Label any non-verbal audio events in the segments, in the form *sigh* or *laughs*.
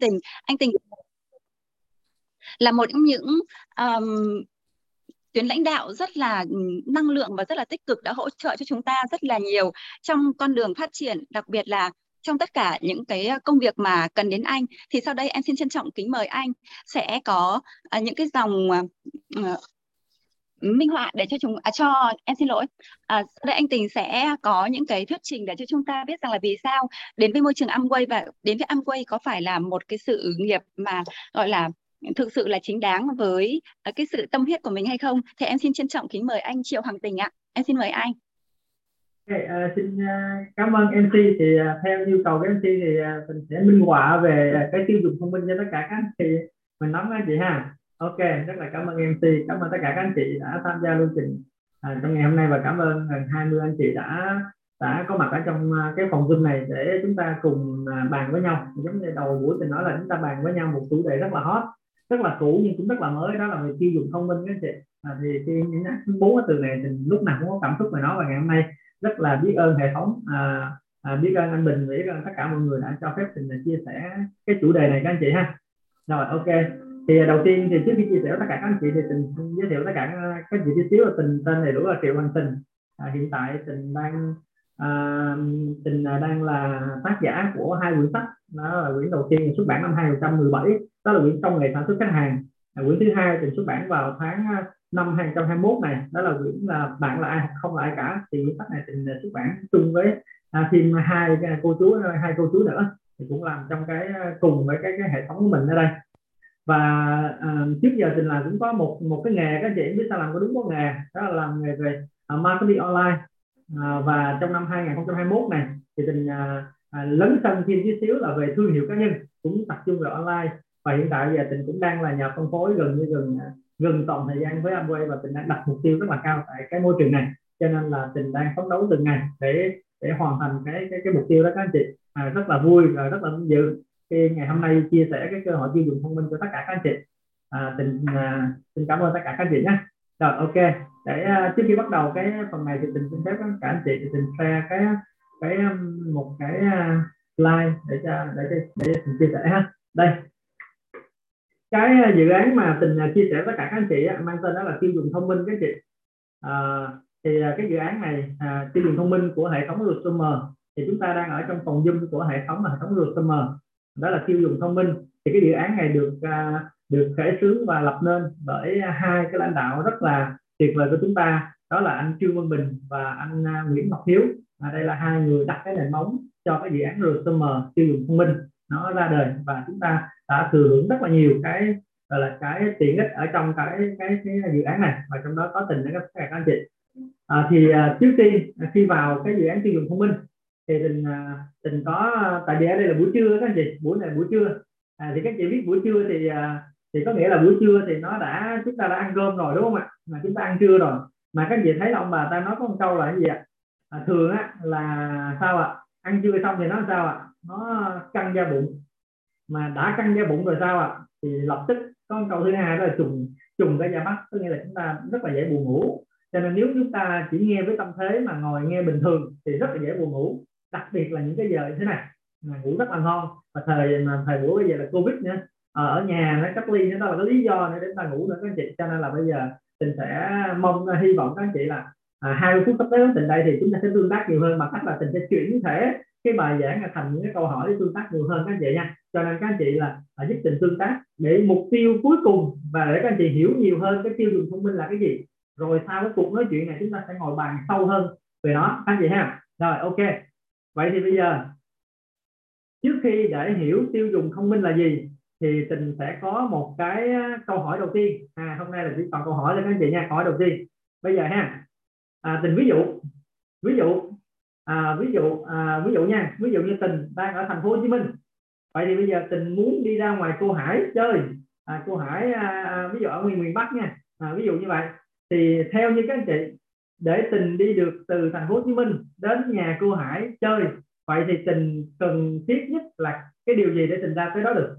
Tình. Anh Tình là một trong những um, tuyến lãnh đạo rất là năng lượng và rất là tích cực đã hỗ trợ cho chúng ta rất là nhiều trong con đường phát triển đặc biệt là trong tất cả những cái công việc mà cần đến anh. Thì sau đây em xin trân trọng kính mời anh sẽ có uh, những cái dòng uh, minh họa để cho chúng à, cho em xin lỗi. À, sau đây anh Tình sẽ có những cái thuyết trình để cho chúng ta biết rằng là vì sao đến với môi trường Amway và đến với Amway có phải là một cái sự nghiệp mà gọi là thực sự là chính đáng với à, cái sự tâm huyết của mình hay không? Thì em xin trân trọng kính mời anh Triệu Hoàng Tình ạ. Em xin mời anh. Okay, uh, xin uh, cảm ơn MC thì uh, theo yêu cầu của MC thì uh, mình sẽ minh họa về uh, cái tiêu dùng thông minh cho tất cả các anh. Chị mình nắm anh chị ha ok rất là cảm ơn MC cảm ơn tất cả các anh chị đã tham gia lưu trình à, trong ngày hôm nay và cảm ơn à, gần 20 anh chị đã đã có mặt ở trong à, cái phòng zoom này để chúng ta cùng à, bàn với nhau. Giống như đầu buổi thì nói là chúng ta bàn với nhau một chủ đề rất là hot rất là cũ nhưng cũng rất là mới đó là về tiêu dùng thông minh các anh chị. À, thì khi nhắc bốn cái từ này thì lúc nào cũng có cảm xúc về nó và ngày hôm nay rất là biết ơn hệ thống à, à, biết ơn anh Bình biết ơn tất cả mọi người đã cho phép mình chia sẻ cái chủ đề này các anh chị ha. Rồi ok thì à, đầu tiên thì trước khi chia sẻ tất cả các anh chị thì tình giới thiệu tất cả à, các anh chị tí xíu là tình tên này đủ là triệu hoàng tình. À, hiện tại tình đang à, tình à, đang là tác giả của hai quyển sách. Đó là quyển đầu tiên xuất bản năm 2017 đó là quyển công nghệ sản xuất khách hàng. À, quyển thứ hai tình xuất bản vào tháng năm 2021 này. Đó là quyển là bạn là ai không là ai cả. Thì quyển sách này tình xuất bản chung với à, thêm hai cô chú hai cô chú nữa. Thì cũng làm trong cái cùng với cái, cái hệ thống của mình ở đây và uh, trước giờ tình là cũng có một một cái nghề các chị biết sao làm có đúng có nghề đó là làm nghề về uh, marketing online. Uh, và trong năm 2021 này thì tình uh, uh, lấn sân thêm chút xíu là về thương hiệu cá nhân cũng tập trung về online. Và hiện tại giờ tình cũng đang là nhà phân phối gần như gần gần tổng thời gian với Amway và tình đang đặt mục tiêu rất là cao tại cái môi trường này. Cho nên là tình đang phấn đấu từng ngày để để hoàn thành cái cái, cái mục tiêu đó các anh chị. À, rất là vui và rất là vinh dự khi ngày hôm nay chia sẻ cái cơ hội tiêu dùng thông minh cho tất cả các anh chị. À, tình à, xin cảm ơn tất cả các anh chị nhé. Rồi ok. Để à, trước khi bắt đầu cái phần này thì tình xin phép các anh chị thì tình share cái cái um, một cái uh, slide để cho để để, để tình chia sẻ ha. Đây. Cái à, dự án mà tình à, chia sẻ với tất cả các anh chị mang tên đó là tiêu dùng thông minh các chị. À, thì cái dự án này à, tiêu dùng thông minh của hệ thống Consumer thì chúng ta đang ở trong phòng zoom của hệ thống là hệ thống Consumer đó là tiêu dùng thông minh. Thì cái dự án này được uh, được khởi xướng và lập nên bởi hai cái lãnh đạo rất là tuyệt vời của chúng ta. Đó là anh Trương Văn Bình và anh à, Nguyễn Ngọc Hiếu. À, đây là hai người đặt cái nền móng cho cái dự án RSM tiêu dùng thông minh. Nó ra đời và chúng ta đã thừa hưởng rất là nhiều cái gọi là cái tiện ích ở trong cái cái, cái dự án này và trong đó có tình đến các anh chị. À, thì à, trước tiên khi vào cái dự án tiêu dùng thông minh thì tình à, tình có à, tại vì ở đây là buổi trưa các anh chị buổi này buổi trưa. À, thì các chị biết buổi trưa thì à, thì có nghĩa là buổi trưa thì nó đã chúng ta đã ăn cơm rồi đúng không ạ? Mà chúng ta ăn trưa rồi. Mà các chị thấy là ông bà ta nói có một câu là cái gì ạ? À, thường á là sao ạ? Ăn trưa xong thì nó sao ạ? Nó căng da bụng. Mà đã căng da bụng rồi sao ạ? Thì lập tức có một câu thứ hai đó là trùng trùng cái da mắt. Có nghĩa là chúng ta rất là dễ buồn ngủ. Cho nên nếu chúng ta chỉ nghe với tâm thế mà ngồi nghe bình thường thì rất là dễ buồn ngủ đặc biệt là những cái giờ như thế này mà ngủ rất là ngon. Và thời mà thời buổi bây giờ là covid nữa. Ờ, ở nhà nó cách ly nó là cái lý do để chúng ta ngủ nữa các anh chị. Cho nên là bây giờ tình sẽ mong à, hy vọng các anh chị là à, 20 phút sắp tới tình đây thì chúng ta sẽ tương tác nhiều hơn bằng cách là tình sẽ chuyển thể cái bài giảng thành những cái câu hỏi để tương tác nhiều hơn các anh chị nha. Cho nên các anh chị là à, giúp tình tương tác để mục tiêu cuối cùng và để các anh chị hiểu nhiều hơn cái tiêu dùng thông minh là cái gì. Rồi sau cái cuộc nói chuyện này chúng ta sẽ ngồi bàn sâu hơn về nó. Các anh chị ha. Rồi ok vậy thì bây giờ trước khi để hiểu tiêu dùng thông minh là gì thì tình sẽ có một cái à, câu hỏi đầu tiên. À hôm nay là chỉ còn câu hỏi cho các anh chị nha câu hỏi đầu tiên. Bây giờ ha à, tình ví dụ ví dụ à, ví dụ à, ví dụ nha ví dụ như tình đang ở thành phố Hồ Chí Minh. Vậy thì bây giờ tình muốn đi ra ngoài cô Hải chơi. À, cô Hải à, à ví dụ ở miền miền Bắc nha. À, ví dụ như vậy. Thì theo như các anh chị để tình đi được từ thành phố Hồ Chí Minh đến nhà cô Hải chơi. Vậy thì tình cần thiết nhất là cái điều gì để tình ra tới đó được?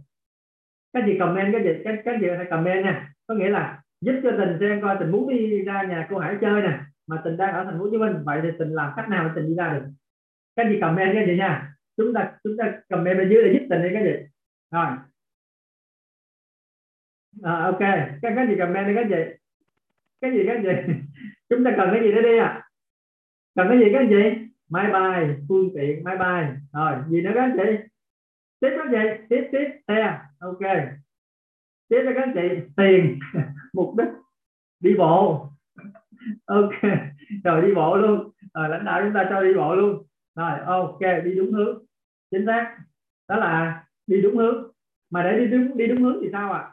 Các chị comment cái gì các các chị hãy comment nha. Có nghĩa là giúp cho tình xem coi tình muốn đi ra nhà cô Hải chơi nè mà tình đang ở thành phố Hồ Chí Minh. Vậy thì tình làm cách nào để tình đi ra được? Các chị comment cái gì nha. Chúng ta chúng ta comment bên dưới để giúp tình đi cái gì rồi. À, ok. Các cái gì comment đi các chị cái gì các chị chúng ta cần cái gì để đi à? Cần cái gì các anh chị máy bay, phương tiện, máy bay. Rồi, gì nữa các anh chị? Tiếp các anh chị, tiếp tiếp, xe. Ok. Tiếp cho các anh chị, tiền, *laughs* mục đích, đi bộ. Ok, rồi đi bộ luôn. Rồi, lãnh đạo chúng ta cho đi bộ luôn. Rồi, ok, đi đúng hướng. Chính xác. Đó là đi đúng hướng. Mà để đi đúng đi đúng hướng thì sao ạ? à?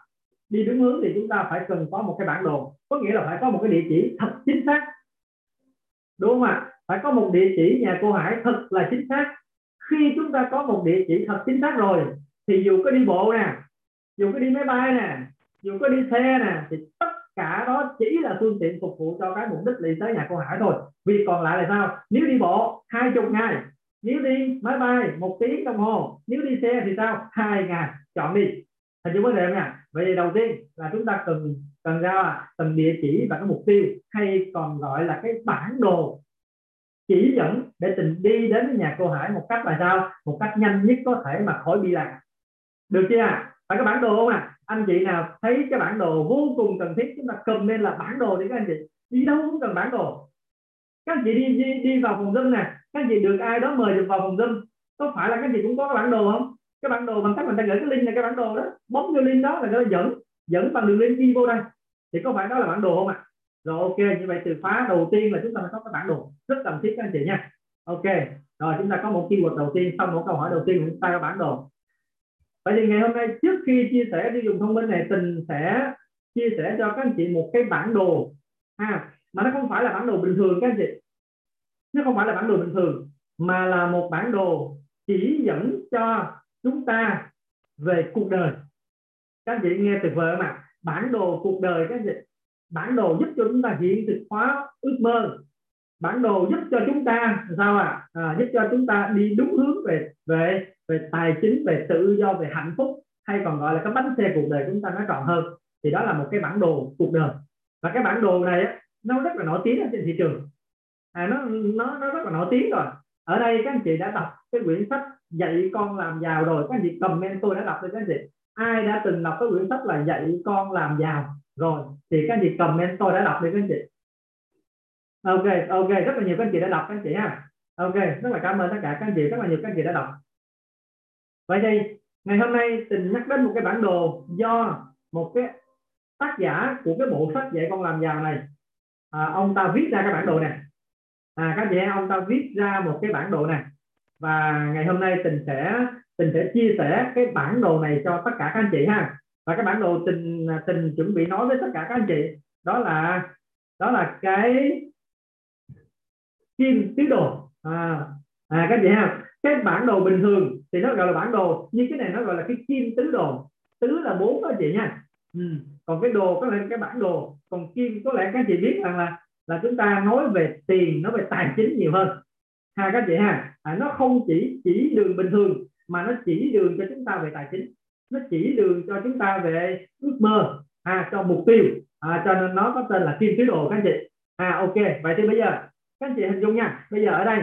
Đi đúng hướng thì chúng ta phải cần có một cái bản đồ. Có nghĩa là phải có một cái địa chỉ thật chính xác. Đúng không ạ? Phải có một địa chỉ nhà cô Hải thật là chính xác. Khi chúng ta có một địa chỉ thật chính xác rồi, thì dù có đi bộ nè, dù có đi máy bay nè, dù có đi xe nè, thì tất cả đó chỉ là phương tiện phục vụ cho cái mục đích đi tới nhà cô Hải thôi. Vì còn lại là sao? Nếu đi bộ hai chục ngày, nếu đi máy bay một tiếng đồng hồ, nếu đi xe thì sao? Hai ngày, chọn đi thành chưa vấn đề nha. Vậy thì đầu tiên là chúng ta cần cần ra cần địa chỉ và cái mục tiêu hay còn gọi là cái bản đồ chỉ dẫn để tình đi đến nhà cô Hải một cách là sao? Một cách nhanh nhất có thể mà khỏi bị lạc. Được chưa? Phải có bản đồ không à? Anh chị nào thấy cái bản đồ vô cùng cần thiết chúng ta cầm lên là bản đồ đi các anh chị. Đi đâu cũng cần bản đồ. Các anh chị đi đi, đi vào phòng zoom nè. Các anh chị được ai đó mời được vào phòng zoom có phải là các anh chị cũng có cái bản đồ không? Cái bản đồ bằng cách mình ta gửi cái link này, cái bản đồ đó, bấm vô link đó là nó dẫn dẫn bằng đường link đi vô đây. Thì có phải đó là bản đồ không ạ? À? rồi, ok, như vậy từ khóa đầu tiên là chúng ta phải có cái bản đồ rất cần thiết các anh chị nha. Ok, rồi chúng ta có một keyword đầu tiên xong một câu hỏi đầu tiên chúng ta có bản đồ. Vậy thì ngày hôm nay, trước khi chia sẻ đi dùng thông minh này, tình sẽ chia sẻ cho các anh chị một cái bản đồ. Ha, mà nó không phải là bản đồ bình thường các anh chị. Nó không phải là bản đồ bình thường, mà là một bản đồ chỉ dẫn cho chúng ta về cuộc đời. Các vị nghe tuyệt vời không ạ? Bản đồ cuộc đời các vị bản đồ giúp cho chúng ta hiện thực hóa ước mơ. Bản đồ giúp cho chúng ta sao ạ? À? à, giúp cho chúng ta đi đúng hướng về về về tài chính về tự do về hạnh phúc hay còn gọi là cái bánh xe cuộc đời chúng ta nó trọn hơn. Thì đó là một cái bản đồ cuộc đời. Và cái bản đồ này á, nó rất là nổi tiếng ở trên thị trường. À, nó nó nó rất là nổi tiếng rồi ở đây các anh chị đã đọc cái quyển sách dạy con làm giàu rồi. Các anh chị comment tôi đã đọc rồi các anh chị. Ai đã từng đọc cái quyển sách là dạy con làm giàu rồi thì các anh chị comment tôi đã đọc đi các anh chị. Ok ok rất là nhiều các anh chị đã đọc các anh chị ha. Ok rất là cảm ơn tất cả các anh chị rất là nhiều các anh chị đã đọc. Vậy thì ngày hôm nay tình nhắc đến một cái bản đồ do một cái tác giả của cái bộ sách dạy con làm giàu này. À, ông ta viết ra cái bản đồ này à các chị ông ta viết ra một cái bản đồ này. Và ngày hôm nay tình sẽ tình sẽ chia sẻ cái bản đồ này cho tất cả các anh chị ha. Và cái bản đồ tình tình chuẩn bị nói với tất cả các anh chị đó là đó là cái kim tứ đồ. À, à các chị ha cái bản đồ bình thường thì nó gọi là bản đồ nhưng cái này nó gọi là cái kim tứ đồ. Tứ là bốn đó chị nha ừ. còn cái đồ có lẽ cái bản đồ còn kim có lẽ các chị biết rằng là là chúng ta nói về tiền nói về tài chính nhiều hơn. Ha các chị ha à, nó không chỉ chỉ đường bình thường mà nó chỉ đường cho chúng ta về tài chính. Nó chỉ đường cho chúng ta về ước mơ à, cho mục tiêu à, cho nên nó có tên là kim tứ đồ các anh chị. À ok vậy thì bây giờ các anh chị hình dung nha bây giờ ở đây.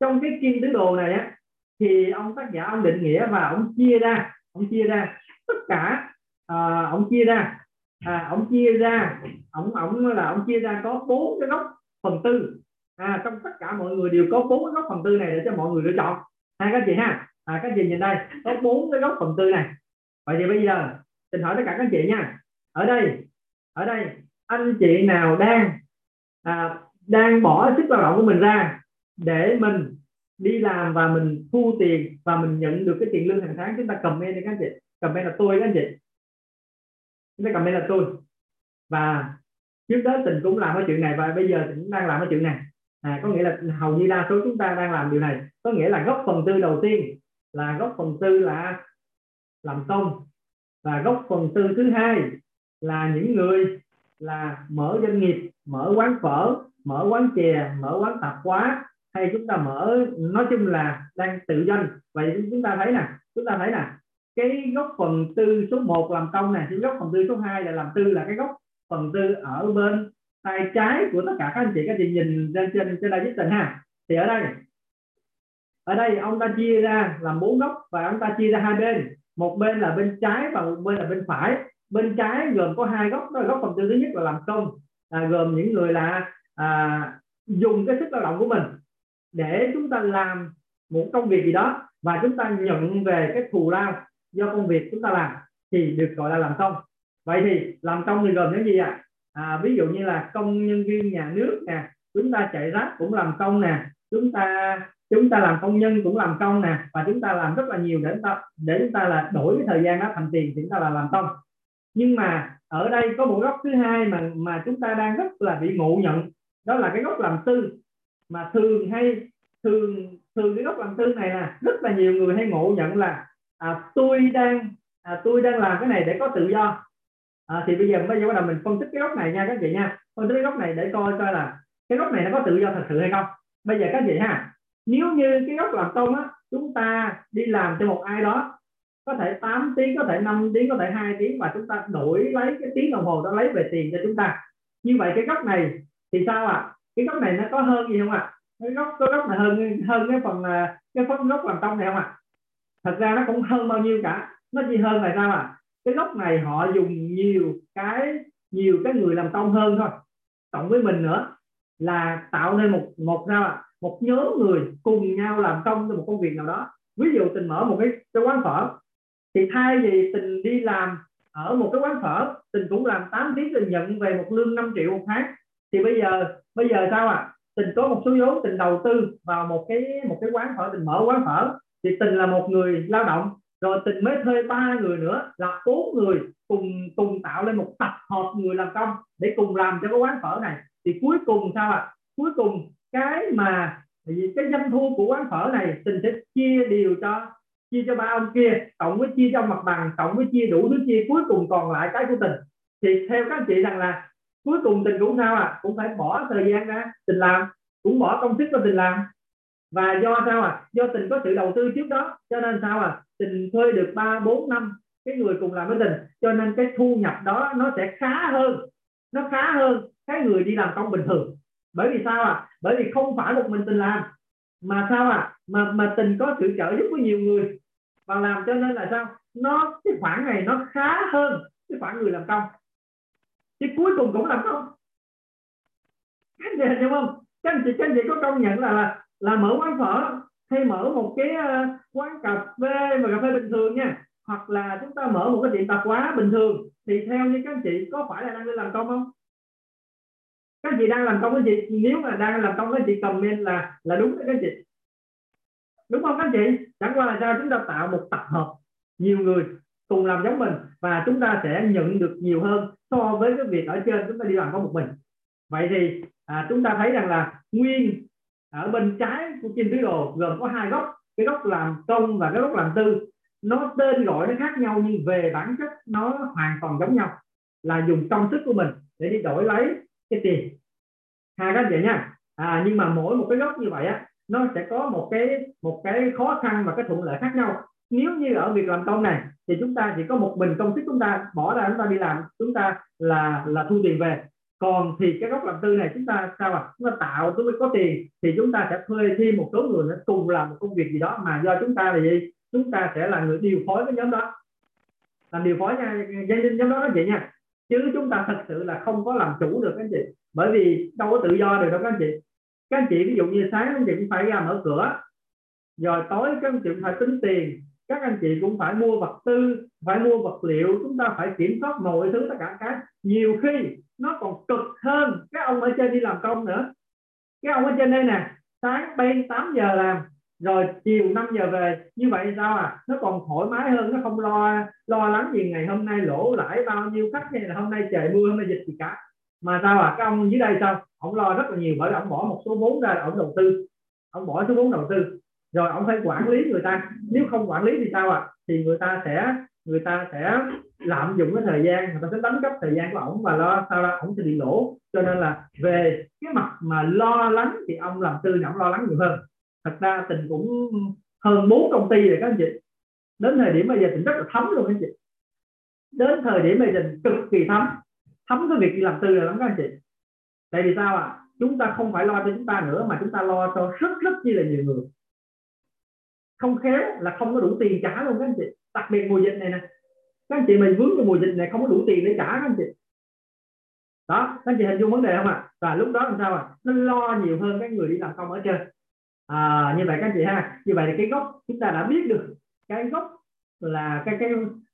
Trong cái kim tứ đồ này á thì ông tác giả ông định nghĩa và ông chia ra ông chia ra tất cả à, ông chia ra à, ông chia ra ông ông là ông chia ra có bốn cái góc phần tư. À, trong tất cả mọi người đều có bốn cái góc phần tư này để cho mọi người lựa chọn. Hai các chị ha. À, các chị nhìn đây có bốn cái góc phần tư này. Vậy thì bây giờ xin hỏi tất cả các chị nha. Ở đây ở đây anh chị nào đang à, đang bỏ sức lao động của mình ra để mình đi làm và mình thu tiền và mình nhận được cái tiền lương hàng tháng? Chúng ta comment đi các anh chị. Comment là tôi các anh chị chúng ta comment là tôi. Và trước đó tình cũng làm cái chuyện này và bây giờ tình cũng đang làm cái chuyện này. À, có nghĩa là hầu như đa số chúng ta đang làm điều này. Có nghĩa là góc phần tư đầu tiên là góc phần tư là làm công. Và góc phần tư thứ hai là những người là mở doanh nghiệp mở quán phở mở quán chè mở quán tạp hóa. Hay chúng ta mở nói chung là đang tự doanh. Vậy chúng ta thấy nè chúng ta thấy nè cái góc phần tư số 1 làm công này cái góc phần tư số 2 là làm tư là cái góc phần tư ở bên tay trái của tất cả các anh chị các chị nhìn lên trên trên đây với tình ha. Thì ở đây ở đây ông ta chia ra làm bốn góc và ông ta chia ra hai bên. Một bên là bên trái và một bên là bên phải. Bên trái gồm có hai góc đó là góc phần tư thứ nhất là làm công à, gồm những người là à, dùng cái sức lao động của mình để chúng ta làm một công việc gì đó và chúng ta nhận về cái thù lao do công việc chúng ta làm thì được gọi là làm công. Vậy thì làm công thì gồm những gì ạ? À? à, ví dụ như là công nhân viên nhà nước nè chúng ta chạy rác cũng làm công nè chúng ta chúng ta làm công nhân cũng làm công nè và chúng ta làm rất là nhiều để chúng ta để chúng ta là đổi cái thời gian đó thành tiền thì chúng ta là làm công. Nhưng mà ở đây có một góc thứ hai mà mà chúng ta đang rất là bị ngộ nhận đó là cái góc làm tư. Mà thường hay thường thường cái góc làm tư này nè rất là nhiều người hay ngộ nhận là à, tôi đang à, tôi đang làm cái này để có tự do à, thì bây giờ bây giờ bắt đầu mình phân tích cái góc này nha các chị nha phân tích cái góc này để coi coi là cái góc này nó có tự do thật sự hay không bây giờ các chị ha nếu như cái góc làm công á chúng ta đi làm cho một ai đó có thể 8 tiếng có thể 5 tiếng có thể hai tiếng và chúng ta đổi lấy cái tiếng đồng hồ đó lấy về tiền cho chúng ta như vậy cái góc này thì sao ạ à? cái góc này nó có hơn gì không ạ à? cái góc cái góc này hơn hơn cái phần à, cái phần góc làm công này không ạ à? Thật ra nó cũng hơn bao nhiêu cả nó chỉ hơn là sao à? cái gốc này họ dùng nhiều cái nhiều cái người làm công hơn thôi cộng với mình nữa, là tạo nên một một sao à? một nhóm người cùng nhau làm công cho một công việc nào đó ví dụ tình mở một cái cái quán phở, thì thay vì tình đi làm ở một cái quán phở, tình cũng làm 8 tiếng tình nhận về một lương 5 triệu một tháng thì bây giờ bây giờ sao ạ à? tình có một số vốn, tình đầu tư vào một cái một cái quán phở, tình mở quán phở thì tình là một người lao động, rồi tình mới thuê ba người nữa, là bốn người cùng cùng tạo lên một tập hợp người làm công để cùng làm cho cái quán phở này. Thì cuối cùng sao ạ? À? cuối cùng, cái mà cái doanh thu của quán phở này, tình sẽ chia đều cho, chia cho ba ông kia, cộng với chia cho mặt bằng, cộng với chia đủ thứ chia, cuối cùng còn lại cái của tình. Thì theo các anh chị rằng là cuối cùng tình cũng sao à cũng phải bỏ thời gian ra tình làm, cũng bỏ công sức cho tình làm và do sao à? Do tình có sự đầu tư trước đó cho nên sao à? Tình thuê được ba bốn năm cái người cùng làm với tình cho nên cái thu nhập đó nó sẽ khá hơn nó khá hơn cái người đi làm công bình thường. Bởi vì sao à? Bởi vì không phải một mình tình làm mà sao à? Mà mà tình có sự trợ giúp của nhiều người. Và làm cho nên là sao? Nó cái khoản này nó khá hơn cái khoản người làm công. Thì cuối cùng cũng làm công. Các anh chị hiểu không? Các anh chị các anh chị có công nhận là là, là mở quán phở hay mở một cái ờ, quán cà phê mà cà phê bình thường nha. Hoặc là chúng ta mở một cái tiệm tạp hóa bình thường thì theo như các anh chị có phải là đang đi làm công không? Các anh chị đang làm công cái chị nếu mà đang làm công các chị comment là là đúng đấy các anh chị. Đúng không các anh chị? Chẳng qua là sao chúng ta tạo một tập hợp nhiều người cùng làm giống mình và chúng ta sẽ nhận được nhiều hơn so với cái việc ở trên chúng ta đi làm có một mình. Vậy thì à, chúng ta thấy rằng là nguyên ở bên trái của trên tứ đồ gồm có hai góc cái góc làm công và cái góc làm tư. Nó tên gọi nó khác nhau nhưng về bản chất nó hoàn toàn giống nhau là dùng công sức của mình để đi đổi lấy cái tiền. Hai cách vậy nha. À, nhưng mà mỗi một cái góc như vậy á nó sẽ có một cái một cái khó khăn và cái thuận lợi khác nhau. Nếu như ở việc làm công này thì chúng ta chỉ có một mình công sức chúng ta bỏ ra chúng ta đi làm chúng ta là là thu tiền về còn thì cái góc làm tư này chúng ta sao à chúng ta tạo, chúng ta có tiền thì chúng ta sẽ thuê thêm một số người nữa cùng làm một công việc gì đó. Mà do chúng ta là gì chúng ta sẽ là người điều phối với nhóm đó. Làm điều phối nha danh nhân nhóm đó nó vậy nha. Chứ chúng ta thật sự là không có làm chủ được các anh chị bởi vì đâu có tự do được đâu các anh chị. Các anh chị ví dụ như sáng, các anh chị cũng phải ra mở cửa. Rồi tối các anh chị cũng phải tính tiền các anh chị cũng phải mua vật tư, phải mua vật liệu, chúng ta phải kiểm soát mọi thứ, tất cả cái nhiều khi nó còn cực hơn cái ông ở trên đi làm công nữa. Cái ông ở trên đây nè, sáng bên 8 giờ làm, rồi chiều 5 giờ về, như vậy sao à? Nó còn thoải mái hơn, nó không lo lo lắng gì ngày hôm nay lỗ lãi bao nhiêu khách hay là hôm nay trời mưa, hôm nay dịch gì cả. Mà sao à? Các ông dưới đây sao? Ông lo rất là nhiều, bởi vì ông bỏ một số vốn ra, ông đầu tư. Ông bỏ số vốn đầu tư rồi ông phải quản lý người ta. Nếu không quản lý thì sao ạ? À? thì người ta sẽ, người ta sẽ lạm dụng cái thời gian, người ta sẽ đánh cắp thời gian của ổng và lo sao ra ổng sẽ bị lỗ. Cho nên là về cái mặt mà lo lắng thì ông làm tư ổng lo lắng nhiều hơn. Thật ra tình cũng hơn bốn công ty rồi các anh chị. Đến thời điểm bây giờ tình rất là thấm luôn các anh chị. Đến thời điểm bây giờ tình cực kỳ thấm. Thấm cái việc đi làm tư rồi lắm các anh chị. Tại vì sao ạ? À? chúng ta không phải lo cho chúng ta nữa mà chúng ta lo cho rất rất chi là nhiều người không khéo là không có đủ tiền trả luôn các anh chị. Đặc biệt mùa dịch này nè. Các anh chị mình vướng vào mùa dịch này không có đủ tiền để trả các anh chị. Đó các anh chị hình dung vấn đề không ạ? À? và lúc đó làm sao à nó lo nhiều hơn cái người đi làm công ở trên. À, như vậy các anh chị ha. Như vậy thì cái gốc chúng ta đã biết được cái gốc là cái cái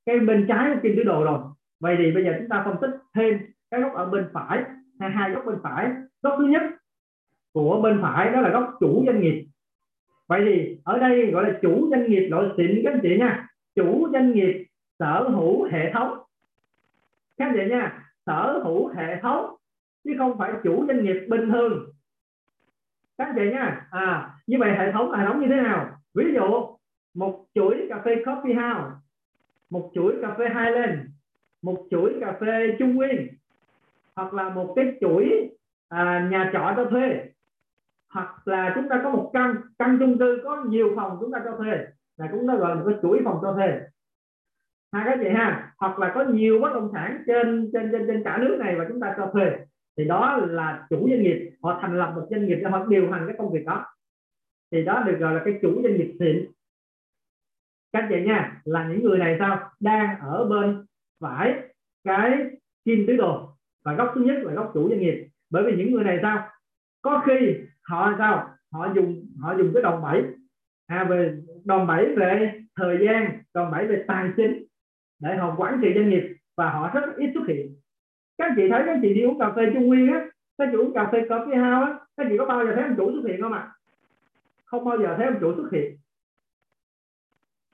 cái bên trái trên cái đồ rồi. Vậy thì bây giờ chúng ta phân tích thêm cái gốc ở bên phải. Hai hai góc bên phải. Góc thứ nhất của bên phải đó là góc chủ doanh nghiệp vậy thì ở đây gọi là chủ doanh nghiệp loại xịn các anh chị nha. Chủ doanh nghiệp sở hữu hệ thống. Các anh chị nha sở hữu hệ thống chứ không phải chủ doanh nghiệp bình thường. Các anh chị nha à như vậy hệ thống hệ thống như thế nào? Ví dụ một chuỗi cà phê coffee house một chuỗi cà phê Highland một chuỗi cà phê Trung Nguyên hoặc là một cái chuỗi à, nhà trọ cho thuê hoặc là chúng ta có một căn căn chung cư có nhiều phòng chúng ta cho thuê, là cũng nó gọi là một cái chuỗi phòng cho thuê. Hai cái gì ha, hoặc là có nhiều bất động sản trên trên trên trên cả nước này và chúng ta cho thuê, thì đó là chủ doanh nghiệp, họ thành lập một doanh nghiệp để họ điều hành cái công việc đó. Thì đó được gọi là cái chủ doanh nghiệp thiện. Các chị nha, là những người này sao? Đang ở bên phải cái kim tứ đồ và góc thứ nhất là góc chủ doanh nghiệp. Bởi vì những người này sao? Có khi họ sao? Họ dùng họ dùng cái đòn bẩy. À về đòn bẩy về thời gian, đòn bẩy về tài chính để họ quản trị doanh nghiệp và họ rất ít xuất hiện. Các chị thấy các chị đi uống cà phê trung nguyên á, các chị uống cà phê coffee house á, các chị có bao giờ thấy ông chủ xuất hiện không ạ? À? không bao giờ thấy ông chủ xuất hiện.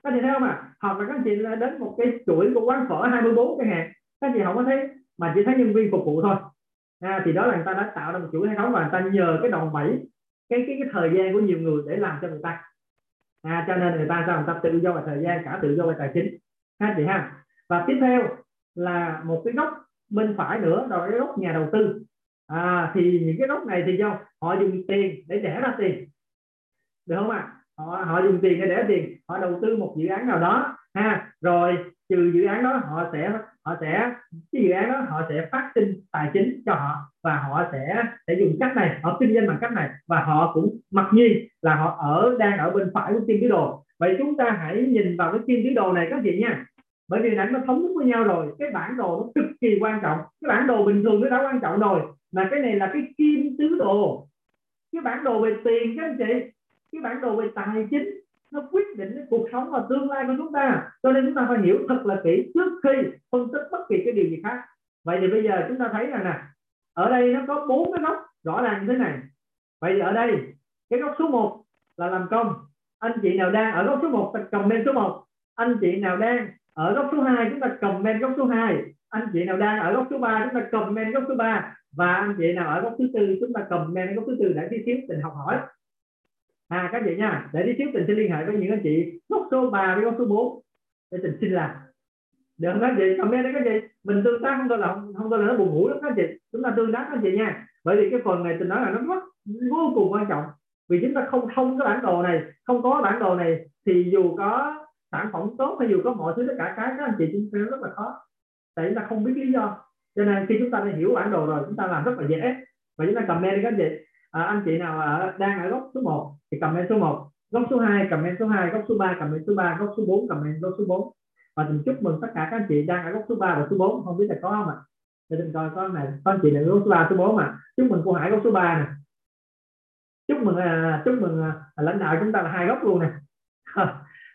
Các chị thấy không ạ? À? hoặc là các chị đến một cái chuỗi của quán phở 24 chẳng hạn, các chị không có thấy, mà chỉ thấy nhân viên phục vụ thôi à, thì đó là người ta đã tạo ra một chuỗi hệ thống và người ta nhờ cái đòn bẩy cái cái cái thời gian của nhiều người để làm cho người ta. À, cho nên người ta sao? Người ta tự do về thời gian cả tự do về tài chính. Ha chị ha. Và tiếp theo là một cái góc bên phải nữa rồi cái góc nhà đầu tư. À, thì những cái góc này thì do họ dùng tiền để đẻ ra tiền. Được không ạ? À? họ họ dùng tiền để đẻ tiền. Họ đầu tư một dự án nào đó. Ha rồi trừ dự án đó, họ sẽ họ sẽ, cái dự án đó họ sẽ phát sinh tài chính cho họ và họ sẽ sẽ dùng cách này, họ kinh doanh bằng cách này và họ cũng, mặc nhiên là họ ở, đang ở bên phải của kim tứ đồ. Vậy chúng ta hãy nhìn vào cái kim tứ đồ này các chị nha. Bởi vì nãy nó thống nhất với nhau rồi, cái bản đồ nó cực kỳ quan trọng. Cái bản đồ bình thường nó đã quan trọng rồi, mà cái này là cái kim tứ đồ. Cái bản đồ về tiền các anh chị, cái bản đồ về tài chính nó quyết định cái cuộc sống và tương lai của chúng ta. Cho nên chúng ta phải hiểu thật là kỹ trước khi phân tích bất kỳ cái điều gì khác. Vậy thì bây giờ chúng ta thấy rằng nè, ở đây nó có bốn cái góc rõ ràng như thế này. Vậy thì ở đây, cái góc số 1 là làm công. Anh chị nào đang ở góc số 1 comment số 1 anh chị nào đang ở góc số 2 chúng ta comment góc số 2 anh chị nào đang ở góc số 3 chúng ta comment góc số 3 và anh chị nào ở góc thứ tư, chúng ta comment góc thứ tư để tí xíu tình học hỏi à các chị nha để tí xíu tình xin liên hệ với những anh chị góc số 3 với góc số 4 để tình xin làm. Được không các chị? Comment đấy các chị mình tương tác không tôi là không, không tôi là nó buồn ngủ lắm các chị. Chúng ta tương tác các chị nha. Bởi vì cái phần này tình nói là nó rất vô cùng quan trọng. Vì chúng ta không thông cái bản đồ này không có bản đồ này thì dù có sản phẩm tốt hay dù có mọi thứ tất cả cái các anh chị chúng ta rất là khó. Tại chúng ta không biết lý do. Cho nên khi chúng ta đã hiểu bản đồ rồi chúng ta làm rất là dễ. Và chúng ta comment đi các anh chị à, anh chị nào ở, đang ở góc số 1 thì comment số 1 góc số 2 comment số 2 góc số 3 comment số 3 góc số 4 comment góc số 4 và mình chúc mừng tất cả các anh chị đang ở góc số 3 và số 4 không biết là có không ạ à? để mình coi có này có anh chị là góc số 3 số 4 mà chúc mừng cô Hải góc số 3 nè chúc mừng à, chúc mừng à, lãnh đạo chúng ta là hai góc luôn nè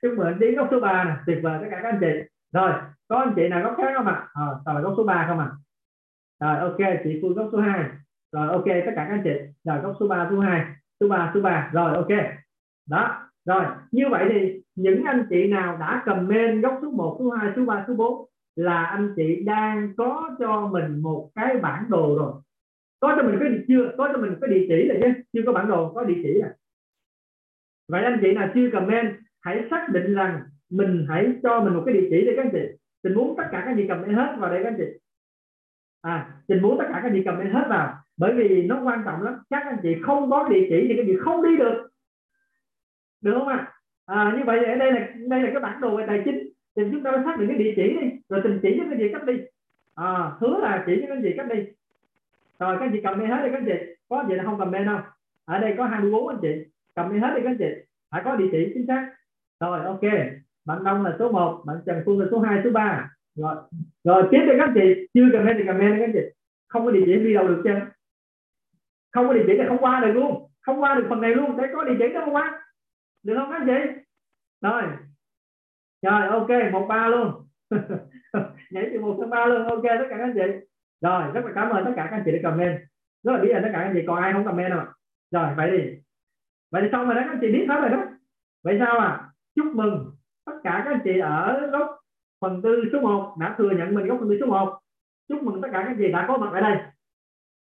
chúc mừng anh góc số 3 nè tuyệt vời tất cả các anh chị rồi có anh chị nào góc khác không ạ à? à, là góc số 3 không ạ à? rồi ok chị phương góc số 2 rồi, ok, tất cả các anh chị. Rồi, góc số 3 số 2 số 3 số 3 rồi, ok. Đó, rồi. Như vậy thì những anh chị nào đã comment góc số 1 số 2 số 3 số 4 là anh chị đang có cho mình một cái bản đồ rồi. Có cho mình cái chưa? Có cho mình cái địa chỉ rồi chứ? Chưa có bản đồ, có địa chỉ rồi. Vậy anh chị nào chưa comment, hãy xác định rằng mình hãy cho mình một cái địa chỉ để các anh chị. Tình muốn tất cả các anh chị comment hết vào đây các anh chị. À tình muốn tất cả các anh chị comment hết vào bởi vì nó quan trọng lắm. Các anh chị không có địa chỉ thì các anh chị không đi được. Được không ạ? À? à, như vậy ở đây là đây là cái bản đồ về tài chính. Thì chúng ta xác định cái địa chỉ đi rồi tình chỉ cho cái anh chị cách đi. À, hứa là chỉ cho cái anh chị cách đi. Rồi các anh chị cầm đi hết đi các anh chị. Có gì là không comment đâu. Ở đây có 24 anh chị. Cầm đi hết đi các anh chị. Phải có địa chỉ chính xác. Rồi ok. Bạn Đông là số 1 bạn Trần Phương là số 2 số 3 rồi rồi tiếp theo các anh chị. Chưa comment thì comment các anh chị. Không có địa chỉ đi đâu được chứ không có địa chỉ thì không qua được luôn. Không qua được phần này luôn. Phải có địa chỉ đó không qua. Được không các anh chị rồi. Rồi, ok, một ba luôn. *laughs* Nhảy từ một sang ba luôn. Ok, tất cả các anh chị. Rồi, rất là cảm ơn tất cả các anh chị đã comment. Rất là biết ơn tất cả các anh chị, còn ai không comment không rồi, vậy đi. Vậy thì xong rồi đó, các anh chị biết hết rồi đó. Vậy sao à chúc mừng tất cả các anh chị ở góc phần tư số 1 đã thừa nhận mình góc phần tư số 1 chúc mừng tất cả các anh chị đã có mặt ở đây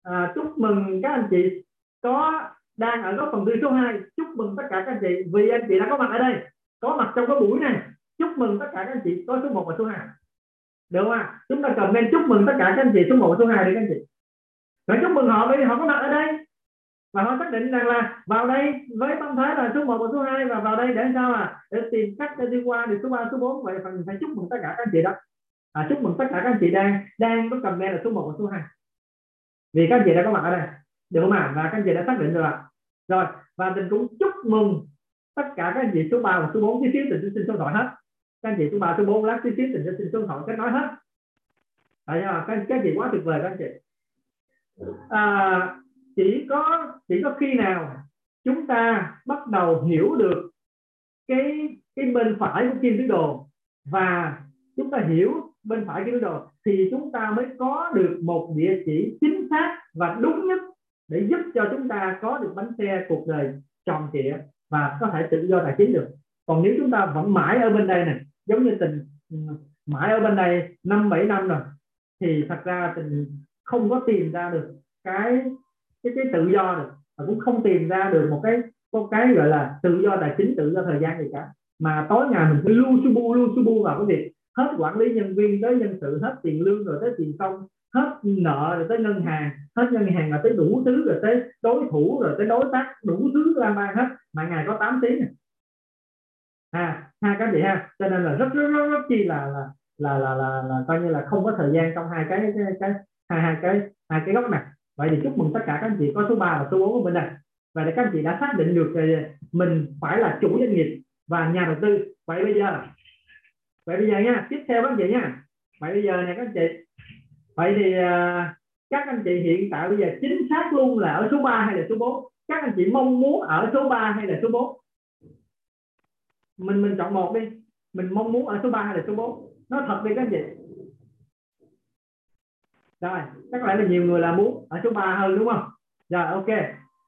à, chúc mừng các anh chị có đang ở góc phần tư số 2 chúc mừng tất cả các anh chị vì anh chị đã có mặt ở đây có mặt trong cái buổi này. Chúc mừng tất cả các anh chị có số 1 và số 2 được không ạ? Chúng ta comment chúc mừng tất cả các anh chị số 1 và số 2 đi các anh chị. Rồi chúc mừng họ vì họ có mặt ở đây. Và họ xác định rằng là vào đây với tâm thái là số 1 và số 2 và vào đây để sao à để tìm cách để đi qua được số 3 số 4 vậy phần phải chúc mừng tất cả các anh chị đó. À, chúc mừng tất cả các anh chị đang đang có comment là số 1 và số 2 vì các anh chị đã có mặt ở đây được không ạ và các anh chị đã xác định rồi rồi và mình cũng chúc mừng tất cả các anh chị số 3 và số 4 tí xíu tình xin số thoại hết. Các anh chị số 3 số 4 lát tí xíu tình xin số thoại kết nói hết. Tại sao các, các anh chị quá tuyệt vời các anh chị. À, chỉ có chỉ có khi nào chúng ta bắt đầu hiểu được cái cái bên phải của kim tứ đồ và chúng ta hiểu bên phải cái đồ. Thì chúng ta mới có được một địa chỉ chính xác và đúng nhất để giúp cho chúng ta có được bánh xe cuộc đời tròn trịa và có thể tự do tài chính được. Còn nếu chúng ta vẫn mãi ở bên đây này, giống như tình ừ, mãi ở bên đây năm bảy năm rồi, thì thật ra tình không có tìm ra được cái cái cái tự do được và cũng không tìm ra được một cái một cái gọi là tự do tài chính, tự do thời gian gì cả. Mà tối ngày mình cứ lu su bu lu su bu vào cái việc hết quản lý nhân viên tới nhân sự hết tiền lương rồi tới tiền công hết nợ rồi tới ngân hàng hết ngân hàng là tới đủ thứ rồi tới đối thủ rồi tới đối tác đủ thứ la man hết. Mà ngày có 8 tiếng à ha cái gì ha cho nên là rất rất rất, rất chi là là là là là, là coi như là không có thời gian trong hai cái cái, cái hai hai cái hai cái góc này. Vậy thì chúc mừng tất cả các anh chị có số 3 và số 4 của mình này và các anh chị đã xác định được mình phải là chủ doanh nghiệp và nhà đầu tư. Vậy bây giờ vậy bây giờ nha tiếp theo các anh chị nha. Vậy bây giờ này các anh chị. Vậy thì uh, các anh chị hiện tại bây giờ chính xác luôn là ở số 3 hay là số 4 các anh chị mong muốn ở số 3 hay là số 4 mình mình chọn một đi. Mình mong muốn ở số 3 hay là số 4 nó thật đi các anh chị. Rồi chắc lẽ là nhiều người là muốn ở số 3 hơn đúng không? Rồi ok.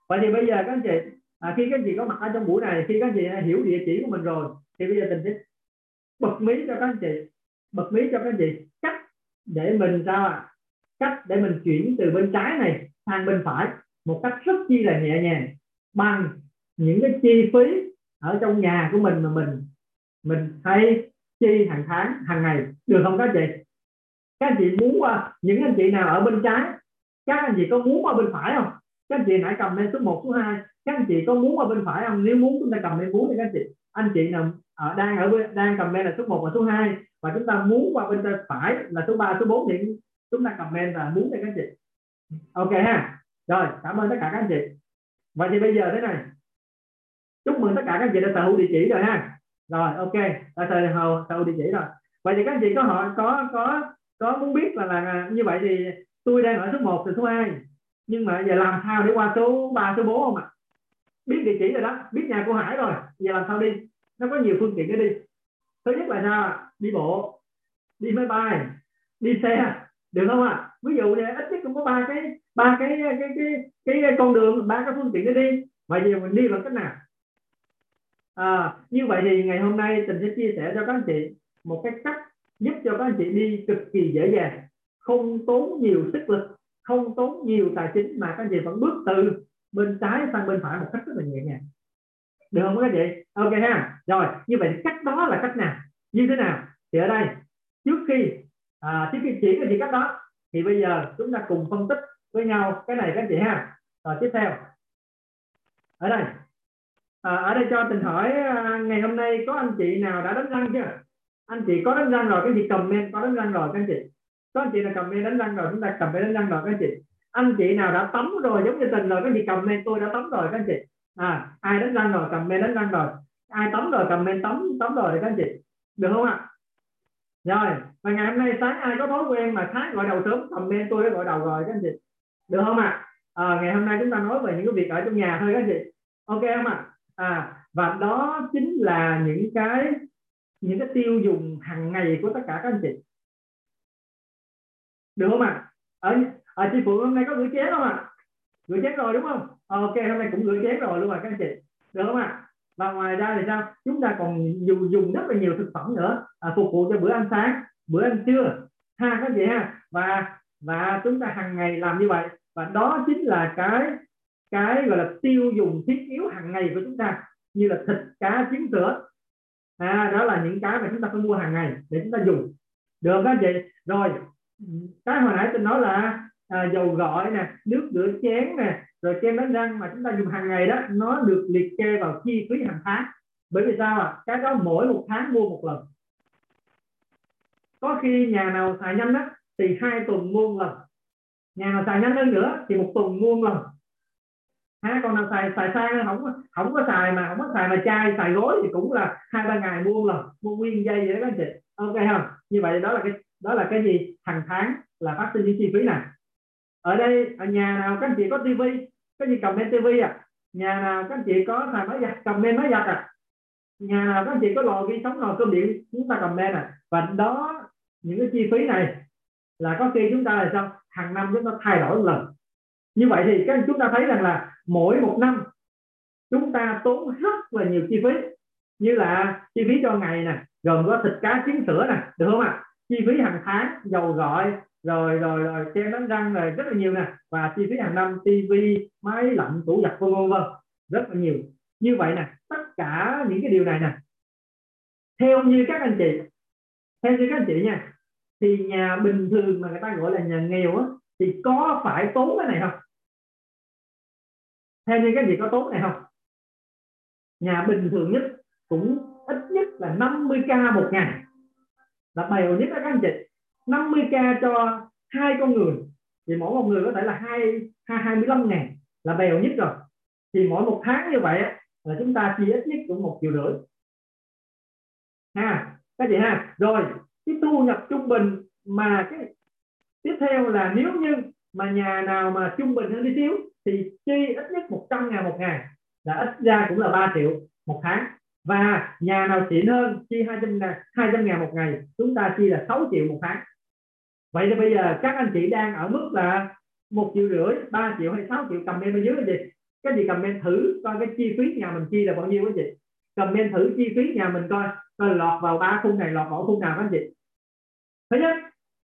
Vậy thì bây giờ các anh chị à, khi các anh chị có mặt ở trong buổi này khi các anh chị hiểu địa chỉ của mình rồi. Thì bây giờ tình sẽ bật mí cho các anh chị, bật mí cho các anh chị. Cách để mình sao ạ? À? cách để mình chuyển từ bên trái này sang bên phải một cách rất chi là nhẹ nhàng, bằng những cái chi phí ở trong nhà của mình mà mình mình hay chi hàng tháng, hàng ngày. Được không các chị? Các anh chị muốn qua, những anh chị nào ở bên trái, các anh chị có muốn qua bên phải không? Các anh chị hãy cầm lên số 1, số 2 các anh chị có muốn ở bên phải không? Nếu muốn chúng ta cầm lên muốn thì các anh chị. Anh chị nào ở đang ở bên đang cầm lên là số 1 và số 2 và chúng ta muốn qua bên phải là số 3 số 4 thì chúng ta comment là muốn thì các anh chị. Ok ha. Rồi cảm ơn tất cả các anh chị. Vậy thì bây giờ thế này. Chúc mừng tất cả các anh chị đã sở hữu địa chỉ rồi ha. Rồi ok. Đã sở hữu sở hữu địa chỉ rồi. Vậy thì các anh chị có hỏi có có có muốn biết là là như vậy thì tôi đang ở số 1 từ số 2 nhưng mà giờ làm sao để qua số 3 số 4 không ạ? Biết địa chỉ rồi đó biết nhà cô Hải rồi giờ làm sao đi? Nó có nhiều phương tiện để đi. Thứ nhất là sao đi bộ đi máy bay đi xe được không ạ? Ví dụ như ít nhất cũng có ba cái ba cái cái cái cái, cái con đường ba cái phương tiện để đi. Vậy thì mình đi bằng cách nào? À, như vậy thì ngày hôm nay tình sẽ chia sẻ cho các anh chị một cái cách giúp cho các anh chị đi cực kỳ dễ dàng không tốn nhiều sức lực không tốn nhiều tài chính mà các anh chị vẫn bước từ bên trái sang bên phải một cách rất là nhẹ nhàng. Được không các chị? Ok ha. Rồi như vậy cách đó là cách nào? Như thế nào? Thì ở đây trước khi à, trước khi chỉ cái gì cách đó thì bây giờ chúng ta cùng phân tích với nhau cái này các chị ha. Rồi tiếp theo. Ở đây. À, ở đây cho tình hỏi à, ngày hôm nay có anh chị nào đã đánh răng chưa? Anh chị có đánh răng rồi cái gì comment có đánh răng rồi các anh chị? Có anh chị nào comment đánh răng rồi chúng ta cầm đánh răng rồi các anh chị. Anh chị nào đã tắm rồi giống như tình rồi các anh chị cầm comment tôi đã tắm rồi các anh chị. À ai đánh răng rồi comment đánh răng rồi. Ai tắm rồi comment tắm tắm rồi các anh chị. Được không ạ? Rồi và ngày hôm nay sáng ai có thói quen mà sáng gọi đầu sớm comment tôi đã gọi đầu rồi các anh chị. Được không ạ? À, ngày hôm nay chúng ta nói về những cái việc ở trong nhà thôi các anh chị. Ok không ạ? À và đó chính là những cái những cái tiêu dùng hàng ngày của tất cả các anh chị được không ạ? Ở ở chị phượng hôm nay có gửi chén không ạ? Gửi chén rồi đúng không? Ờ, ok hôm nay cũng gửi chén rồi luôn rồi các anh chị. Được không ạ? Và ngoài ra thì sao? Chúng ta còn dùng dùng rất là nhiều thực phẩm nữa. À, phục vụ cho bữa ăn sáng bữa ăn trưa. Ha các chị ha? Và và chúng ta hàng ngày làm như vậy. Và đó chính là cái cái gọi là tiêu dùng thiết yếu hàng ngày của chúng ta như là thịt cá trứng sữa. À, đó là những cái mà chúng ta phải mua hàng ngày để chúng ta dùng. Được không các chị? Rồi Ừ, cái hồi nãy tôi nói là à, dầu gội nè nước rửa chén nè rồi kem đánh răng mà chúng ta dùng hàng ngày đó nó được liệt kê vào chi phí hàng tháng. Bởi vì sao à cái đó mỗi một tháng mua một lần. Có khi nhà nào xài nhanh đó thì hai tuần mua một lần. Nhà nào xài nhanh hơn nữa thì một tuần mua một lần. Ha còn nào xài xài sang không không có xài mà không có xài mà chai xài gối thì cũng là hai ba ngày mua một lần. Mua nguyên dây vậy đó các anh chị. Ok không? Như vậy đó là cái đó là cái gì? Hàng tháng là phát sinh những chi phí này. Ở đây, ở nhà nào các anh chị có tivi? Cái gì cầm lên tivi à? Nhà nào các anh chị có xài máy giặt? Cầm máy giặt à? Nhà nào các anh chị có lò vi sóng nồi cơm điện, chúng ta cầm à? Và đó, những cái chi phí này là có khi chúng ta là sao? Hàng năm chúng ta thay đổi một lần. Như vậy thì các chúng ta thấy rằng là mỗi một năm chúng ta tốn rất là nhiều chi phí. Như là chi phí cho ngày nè, gồm có thịt cá trứng sữa nè, được không ạ? Chi phí hàng tháng, dầu gội, rồi rồi rồi kem đánh răng, rồi rất là nhiều nè. Và chi phí hàng năm, tivi, máy lạnh, tủ giặt, vân vân vân. Rất là nhiều. Như vậy nè, tất cả những cái điều này nè, theo như các anh chị, theo như các anh chị nha, thì nhà bình thường mà người ta gọi là nhà nghèo á, thì có phải tốn cái này không? Theo như các chị có tốn này không? Nhà bình thường nhất cũng ít nhất là 50k một ngày là bèo nhất đó các anh chị. 50k cho hai con người. Thì mỗi một người có thể là hai hai hai mươi lăm ngàn là bèo nhất rồi. Thì mỗi một tháng như vậy là chúng ta chi ít nhất cũng một triệu rưỡi. Ha, các chị ha. Rồi, cái thu nhập trung bình mà cái tiếp theo là nếu như mà nhà nào mà trung bình hơn đi xíu, thì chi ít nhất 100 ngàn một ngày. Là ít ra cũng là 3 triệu một tháng và nhà nào xịn hơn chi 200 ngàn 200 ngàn một ngày, chúng ta chi là 6 triệu một tháng. Vậy thì bây giờ các anh chị đang ở mức là một triệu rưỡi 3 triệu hay 6 triệu, comment bên dưới cái gì? Cái gì comment thử coi cái chi phí nhà mình chi là bao nhiêu cái chị? Comment thử chi phí nhà mình coi coi lọt vào ba khung này, lọt vào khung nào các anh chị? Thứ nhất,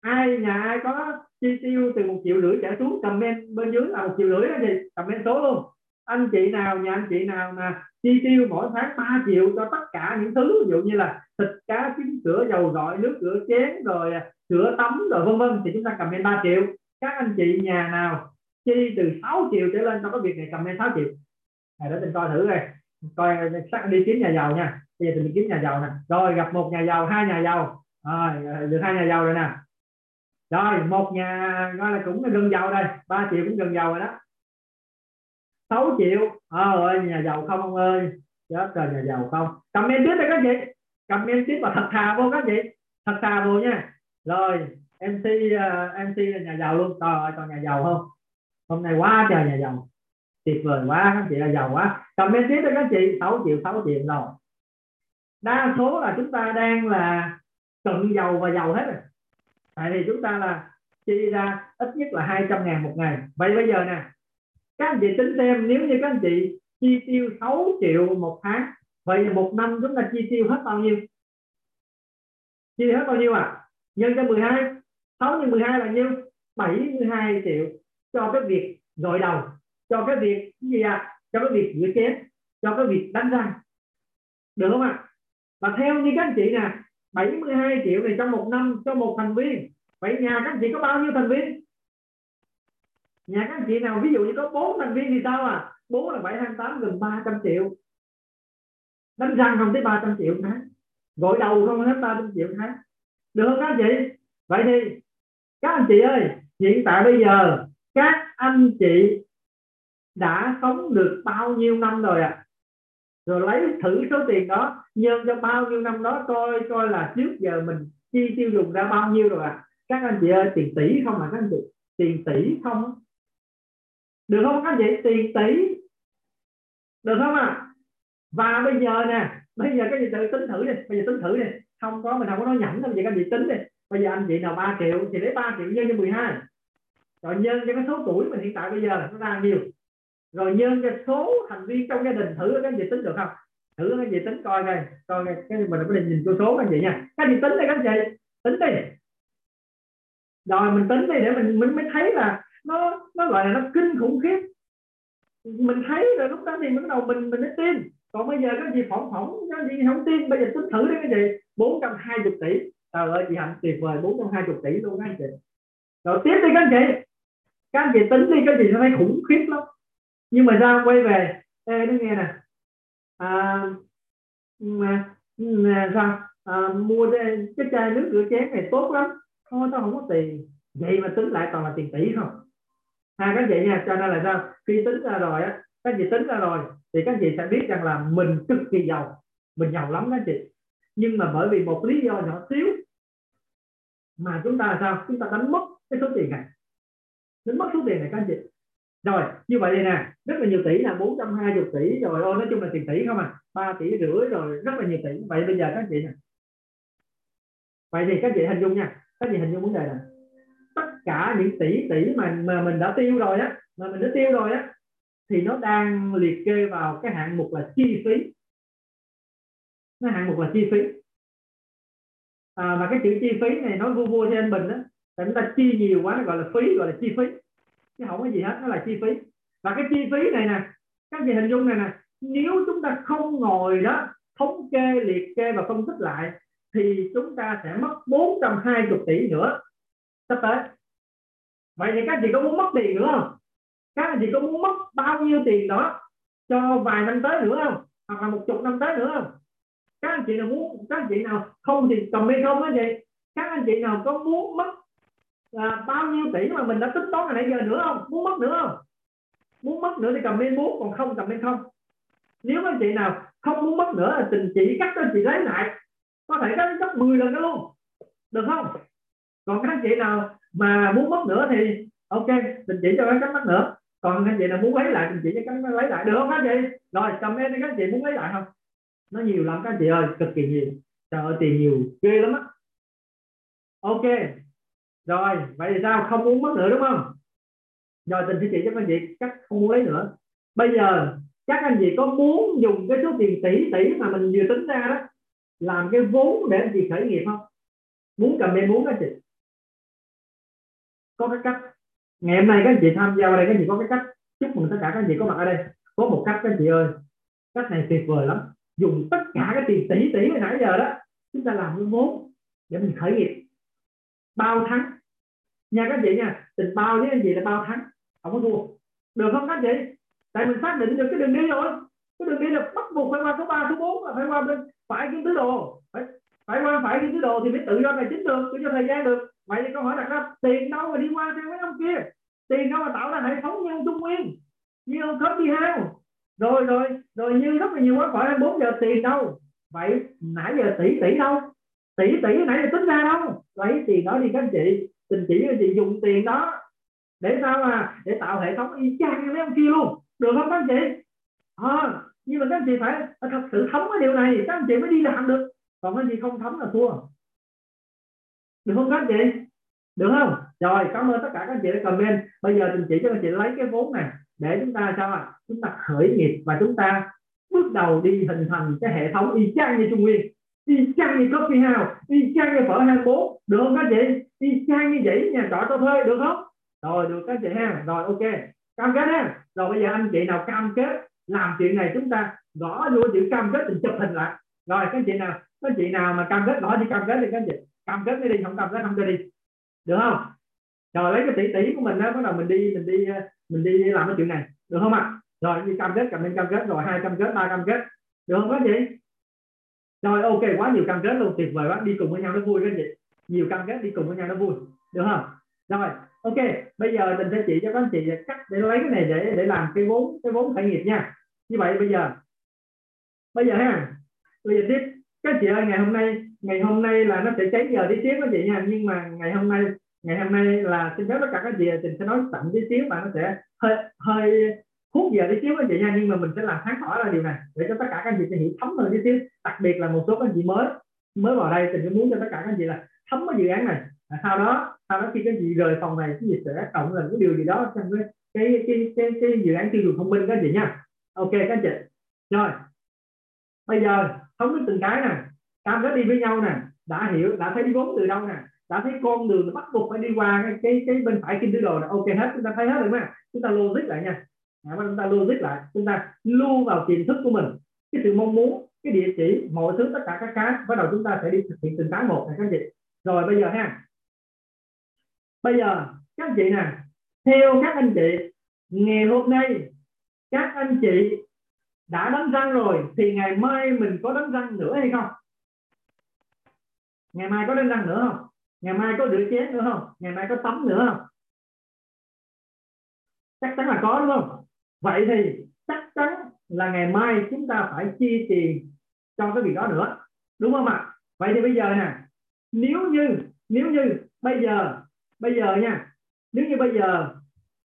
ai, nhà ai có chi tiêu từ một triệu rưỡi trở xuống, comment bên dưới là một triệu rưỡi đó gì comment số luôn anh chị nào, nhà anh chị nào mà chi tiêu mỗi tháng 3 triệu cho tất cả những thứ, ví dụ như là thịt, cá, trứng, sữa, dầu gội nước rửa chén, rồi à, sữa tắm, rồi vân vân, thì chúng ta cầm lên 3 triệu. Các anh chị nhà nào chi từ 6 triệu trở lên cho cái việc này cầm lên 6 triệu. Này, để mình coi thử đây. Coi à, sắp đi kiếm nhà giàu nha. Bây giờ mình kiếm nhà giàu nè. Rồi, gặp một nhà giàu, hai nhà giàu. Rồi à, được hai nhà giàu rồi nè. Rồi, một nhà, gọi là cũng gần giàu đây. 3 triệu cũng gần giàu rồi đó. 6 triệu. Ờ, à, ơi nhà giàu không ông ơi? Chết trời nhà giàu không? Comment tiếp đây các chị. Comment tiếp và thật thà vô các chị. Thật thà vô nha. Rồi mc uh, mc là nhà giàu luôn. Trời ơi còn nhà giàu không? Hôm nay quá trời nhà giàu. Tuyệt vời quá các chị là giàu quá. Comment tiếp đây các chị. 6 triệu 6 triệu rồi. Đa số là chúng ta đang là cận giàu và giàu hết rồi. Tại vì chúng ta là chi ra ít nhất là 200 ngàn một ngày. Vậy bây giờ nè các anh chị tính xem, nếu như các anh chị chi tiêu 6 triệu một tháng, vậy một năm chúng ta chi tiêu hết bao nhiêu? Chi hết bao nhiêu à? Nhân cho 12 6 nhân 12 là nhiêu? 72 triệu. Cho cái việc gội đầu, cho cái việc cái gì à? Cho cái việc rửa chén, cho cái việc đánh răng. Được không ạ? Và theo như các anh chị nè 72 triệu này trong một năm, cho một thành viên. Vậy nhà các anh chị có bao nhiêu thành viên? Nhà các anh chị nào, ví dụ như có bốn thành viên thì sao à? Bốn là bảy tháng tám, gần 300 triệu. Đánh răng không tới 300 triệu tháng. Gội đầu không hết 300 triệu tháng. Được không các anh chị? Vậy thì, các anh chị ơi, hiện tại bây giờ, các anh chị đã sống được bao nhiêu năm rồi ạ? À? rồi lấy thử số tiền đó, nhân cho bao nhiêu năm đó, coi coi là trước giờ mình chi tiêu dùng ra bao nhiêu rồi à các anh chị ơi, tiền tỷ không à các anh chị? Tiền tỷ không được không các anh chị? Tiền tỷ được không à và bây giờ nè, bây giờ các gì tự tính thử đi. Bây giờ tính thử đi. Không có, mình không có nói nhẩm đâu vậy các anh chị tính đi. Bây giờ anh chị nào 3 triệu thì lấy 3 triệu nhân cho 12 rồi nhân cho cái số tuổi mình hiện tại bây giờ là nó ra nhiều rồi nhân cho số thành viên trong gia đình thử các gì chị tính được không? Thử các gì chị tính coi coi coi cái mình có định nhìn con số các anh chị nha. Các anh chị tính đây các anh chị. Tính đi. Rồi mình tính đi để mình mình mới thấy là nó nó gọi là nó kinh khủng khiếp. Mình thấy rồi lúc đó thì bắt đầu mình mình mới tin. Còn bây giờ cái gì phỏng phỏng cái gì không tin bây giờ tính thử đi các gì? 420 tỷ. Trời ơi chị hạnh tuyệt vời 420 tỷ luôn các anh chị. Rồi tiếp đi các anh chị. Các anh chị tính đi các anh chị sẽ thấy khủng khiếp lắm. Nhưng mà ra quay về. Ê nó nghe nè. À, mà, mà sao? À, mua cái, cái chai nước rửa chén này tốt lắm. Thôi tao không có tiền. Vậy mà tính lại toàn là tiền tỷ không? Ha các chị nha cho nên là sao? Khi tính ra rồi á, các chị tính ra rồi, thì các chị sẽ biết rằng là mình cực kỳ giàu. Mình giàu lắm các chị. Nhưng mà bởi vì một lý do nhỏ xíu, mà chúng ta là sao? Chúng ta đánh mất cái số tiền này. Đánh mất số tiền này các chị. Rồi, như vậy đây nè, rất là nhiều tỷ là 420 tỷ. Rồi ôi nói chung là tiền tỷ không à. 3 tỷ rưỡi rồi, rất là nhiều tỷ. Vậy bây giờ các chị nè. Vậy thì các chị hình dung nha. Các chị hình dung vấn đề này cả những tỷ tỷ mà mà mình đã tiêu rồi á mà mình đã tiêu rồi á thì nó đang liệt kê vào cái hạng mục là chi phí. Nó hạng mục là chi phí. À, mà cái chữ chi phí này nói vui vui cho anh bình đó là chúng ta chi nhiều quá nó gọi là phí gọi là chi phí. Chứ không có gì hết nó là chi phí. Và cái chi phí này nè các gì hình dung này nè nếu chúng ta không ngồi đó thống kê liệt kê và phân tích lại thì chúng ta sẽ mất 420 tỷ nữa sắp tới vậy thì các chị có muốn mất tiền nữa không? Các anh chị có muốn mất bao nhiêu tiền đó cho vài năm tới nữa không? Hoặc là một chục năm tới nữa không? Các anh chị nào muốn các anh chị nào không thì comment không á chị. Các anh chị nào có muốn mất à, bao nhiêu tỷ mà mình đã tính toán hồi nãy giờ nữa không? Muốn mất nữa không? Muốn mất nữa thì comment muốn còn không comment không? Nếu các anh chị nào không muốn mất nữa là tình chị cắt cho chị lấy lại. Có thể cắt gấp 10 lần đó luôn. Được không? Còn các anh chị nào mà muốn mất nữa thì, ok tình chỉ cho các cắt mất nữa còn anh chị nào muốn lấy lại tình chỉ cho các lấy lại. Được không các anh chị rồi comment đi các anh chị muốn lấy lại không? Nó nhiều lắm, các anh chị ơi, cực kỳ nhiều. Trời ơi, tiền nhiều, ghê lắm á. Ok. Rồi, vậy thì sao? Không muốn mất nữa đúng không? Rồi tình sẽ chỉ cho các anh chị chắc không muốn lấy nữa. Bây giờ, các anh chị có muốn dùng cái số tiền tỷ tỷ mà mình vừa tính ra đó, làm cái vốn để anh chị khởi nghiệp không? Muốn cầm em muốn các chị có cái cách. Ngày hôm nay các anh chị tham gia vào đây các anh chị có cái cách chúc mừng tất cả các anh chị có mặt ở đây. Có một cách các anh chị ơi. Cách này tuyệt vời lắm. Dùng tất cả cái tiền tỷ tỷ hồi nãy giờ đó chúng ta làm cái vốn để mình khởi nghiệp. Bao thắng nha các chị nha tình bao với anh chị là bao thắng không có thua. Được không các chị? Tại mình xác định được cái đường đi rồi. Cái đường đi là bắt buộc phải qua số 3, số 4 là phải qua bên phải kiếm tứ đồ. Phải phải qua phải kiếm tứ đồ thì mới tự do tài chính được tự do thời gian được vậy thì câu hỏi đặt ra tiền đâu mà đi qua theo mấy ông kia? Tiền đâu mà tạo ra hệ thống nhân trung nguyên? Như ông khớp đi hao rồi rồi rồi như rất là nhiều quá khỏi bốn giờ tiền đâu? Vậy nãy giờ tỷ tỷ đâu? Tỷ tỷ nãy giờ tính ra đâu? Lấy tiền đó đi các anh chị. Tình chỉ anh chị dùng tiền đó để sao mà để tạo hệ thống y chang như mấy ông kia luôn. Được không các anh chị? À, nhưng mà các anh chị phải thật sự thấm cái điều này các anh chị mới đi làm được. Còn các anh chị không thấm là thua được không các anh chị? Được không? Rồi, cảm ơn tất cả các anh chị đã comment. Bây giờ mình chỉ cho anh chị lấy cái vốn này để chúng ta sao ạ? À? chúng ta khởi nghiệp và chúng ta bước đầu đi hình thành cái hệ thống y chang như trung nguyên. Y chang như coffee house, y chang như phở 24 được không các chị? Y chang như vậy, nhà trọ cho thuê, được không? Rồi, được các chị ha. Rồi, ok. Cam kết ha. Rồi, bây giờ anh chị nào cam kết làm chuyện này chúng ta gõ vô chữ cam kết thì chụp hình lại. Rồi, các chị nào, các chị nào mà cam kết gõ chữ cam kết thì các chị cam kết đi không cam kết không cho đi. Được không? Rồi lấy cái tỷ tỷ của mình đó bắt đầu mình đi mình đi mình đi làm cái chuyện này. Được không ạ? À? rồi, đi cam kết cầm lên cam kết. Rồi, hai cam kết, ba cam kết. Được không các chị? Rồi, ok, quá nhiều cam kết luôn. Tuyệt vời quá. Đi cùng với nhau nó vui các chị. Nhiều cam kết, đi cùng với nhau nó vui. Được không? Rồi, ok. Bây giờ mình sẽ chỉ cho các anh chị cách để lấy cái này để để làm cái vốn cái vốn khởi nghiệp nha. Như vậy, bây giờ. Bây giờ ha. Bây giờ tiếp. Các chị ơi, ngày hôm nay ngày hôm nay là nó sẽ cháy giờ tí xíu các chị nha. Nhưng mà ngày hôm nay ngày hôm nay là xin phép tất cả các chị trình sẽ nói chậm tí xíu và nó sẽ hơi hơi hút giờ tí xíu các chị nha. Nhưng mà mình sẽ làm sáng tỏ ra điều này để cho tất cả các chị sẽ hiểu thấm hơn tí xíu. Đặc biệt là một số các chị mới mới vào đây thì sẽ muốn cho tất cả các chị là thấm cái dự án này. À, sau đó sau đó khi các chị rời phòng này cái gì sẽ cộng là cái điều gì đó trong cái cái cái cái, cái dự án tiêu dùng thông minh các chị nha. Ok các chị. Rồi. Bây giờ thống nhất từng cái nè tam nó đi với nhau nè đã hiểu đã thấy vốn từ đâu nè đã thấy con đường bắt buộc phải đi qua cái cái, cái bên phải kinh tứ đồ này ok hết chúng ta thấy hết rồi mà. Chúng ta logic lại nha. À, chúng ta logic lại. Chúng ta lưu vào tiềm thức của mình. Cái sự mong muốn cái địa chỉ mọi thứ tất cả các cái bắt đầu chúng ta sẽ đi thực hiện từng cái một này các anh chị. Rồi bây giờ ha. Bây giờ các anh chị nè theo các anh chị ngày hôm nay các anh chị đã đánh răng rồi thì ngày mai mình có đánh răng nữa hay không? Ngày mai có đánh răng nữa không? Ngày mai có rửa chén nữa không? Ngày mai có tắm nữa không? Chắc chắn là có đúng không? Vậy thì chắc chắn là ngày mai chúng ta phải chi tiền cho cái việc đó nữa đúng không ạ? Vậy thì bây giờ nè nếu như nếu như bây giờ bây giờ nha nếu như bây giờ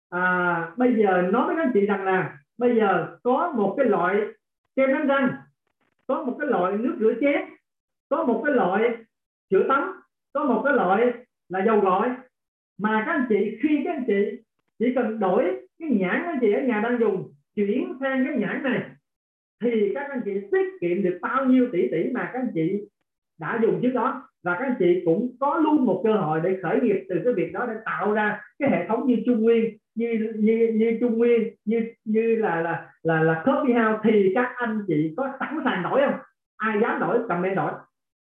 à, bây giờ nói với các anh chị rằng là bây giờ có một cái loại kem đánh răng có một cái loại nước rửa chén có một cái loại chữa tắm có một cái loại là dầu gội. Mà các anh chị, khi các anh chị chỉ cần đổi cái nhãn các anh chị ở nhà đang dùng, chuyển sang cái nhãn này, thì các anh chị tiết kiệm được bao nhiêu tỷ tỷ mà các anh chị đã dùng trước đó. Và các anh chị cũng có luôn một cơ hội để khởi nghiệp từ cái việc đó, để tạo ra cái hệ thống như Trung Nguyên, như như như Trung Nguyên, như như là là là là coffee house. Thì các anh chị có sẵn sàng đổi không? Ai dám đổi cầm lên đổi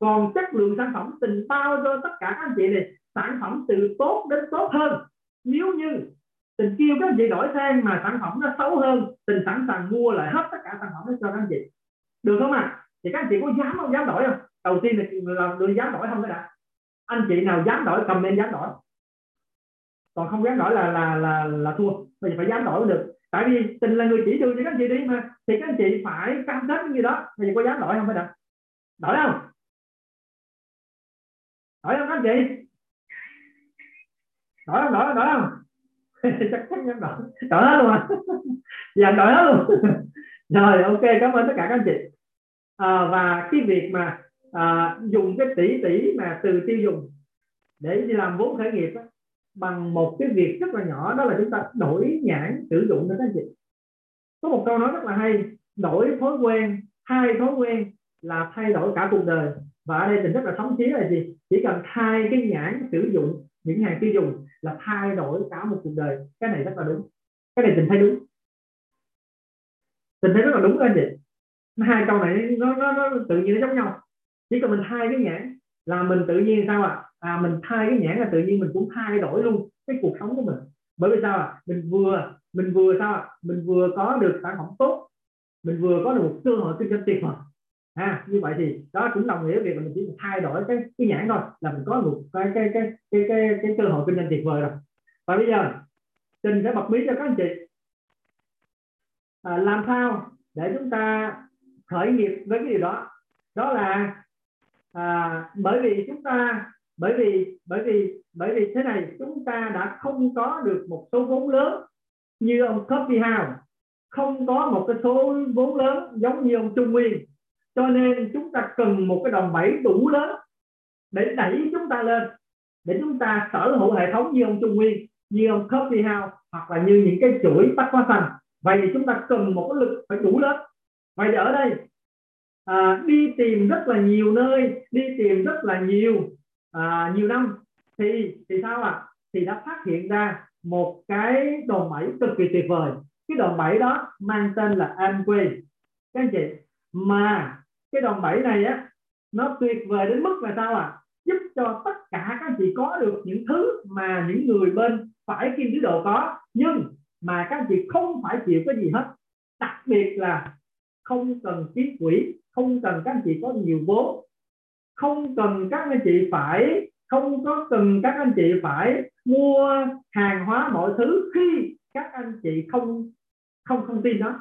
còn chất lượng sản phẩm tình bao cho tất cả các anh chị này, sản phẩm từ tốt đến tốt hơn. Nếu như tình kêu các anh chị đổi sang mà sản phẩm nó xấu hơn, tình sẵn sàng mua lại hết tất cả sản phẩm đó cho các anh chị. Được không ạ? À? thì các anh chị có dám không? Dám đổi không? Đầu tiên là làm được dám đổi không cái đã. Anh chị nào dám đổi, comment dám đổi. Còn không dám đổi là là là là thua. Bây giờ phải dám đổi mới được. Tại vì tình là người chỉ đường cho các anh chị đi mà. Thì các anh chị phải cam kết như đó. Bây giờ có dám đổi không phải đã? Đổi không? Đổi không các anh chị đổi không đổi đổi không? *laughs* Chắc chắn em đổi đổi hết luôn à *laughs* dạ đổi hết luôn. *laughs* Rồi ok cảm ơn tất cả các anh chị. À, và cái việc mà à, dùng cái tỷ tỷ mà từ tiêu dùng để đi làm vốn khởi nghiệp đó, bằng một cái việc rất là nhỏ đó là chúng ta đổi nhãn sử dụng cho các anh chị. Có một câu nói rất là hay đổi thói quen hai thói quen là thay đổi cả cuộc đời và ở đây tình rất là thống chí là gì? Chỉ cần thay cái nhãn sử dụng những hàng tiêu dùng là thay đổi cả một cuộc đời. Cái này rất là đúng. Cái này tình thấy đúng. Tình thấy rất là đúng anh chị hai câu này nó nó, nó tự nhiên nó giống nhau. Chỉ cần mình thay cái nhãn là mình tự nhiên sao ạ? À? à mình thay cái nhãn là tự nhiên mình cũng thay đổi luôn cái cuộc sống của mình. Bởi vì sao ạ? À? mình vừa mình vừa sao ạ? À? mình vừa có được sản phẩm tốt. Mình vừa có được một cơ hội kinh doanh tuyệt vời à, như vậy thì đó cũng đồng nghĩa việc là mình chỉ thay đổi cái cái nhãn thôi là mình có một cái cái cái cái cái, cái cơ hội kinh doanh tuyệt vời rồi. Và bây giờ trình sẽ bật mí cho các anh chị. À, làm sao để chúng ta khởi nghiệp với cái điều đó? Đó là à, bởi vì chúng ta bởi vì bởi vì bởi vì thế này chúng ta đã không có được một số vốn lớn như ông Coffee House. Không có một cái số vốn lớn giống như ông Trung Nguyên cho nên chúng ta cần một cái đòn bẩy đủ lớn để đẩy chúng ta lên để chúng ta sở hữu hệ thống như ông Trung Nguyên như ông Coffee House hoặc là như những cái chuỗi bách hóa xanh vậy thì chúng ta cần một cái lực phải đủ lớn. Vậy thì ở đây à, đi tìm rất là nhiều nơi đi tìm rất là nhiều à, nhiều năm. Thì thì sao ạ? À? thì đã phát hiện ra một cái đòn bẩy cực kỳ tuyệt vời. Cái đòn bẩy đó mang tên là Amway. Các anh chị mà cái đòn bẩy này á, nó tuyệt vời đến mức là sao à? Giúp cho tất cả các anh chị có được những thứ mà những người bên phải kim tứ đồ có, nhưng mà các anh chị không phải chịu cái gì hết. Đặc biệt là không cần kiếm quỹ, không cần các anh chị có nhiều vốn, không cần các anh chị phải, không có cần các anh chị phải mua hàng hóa mọi thứ khi các anh chị không không không tin đó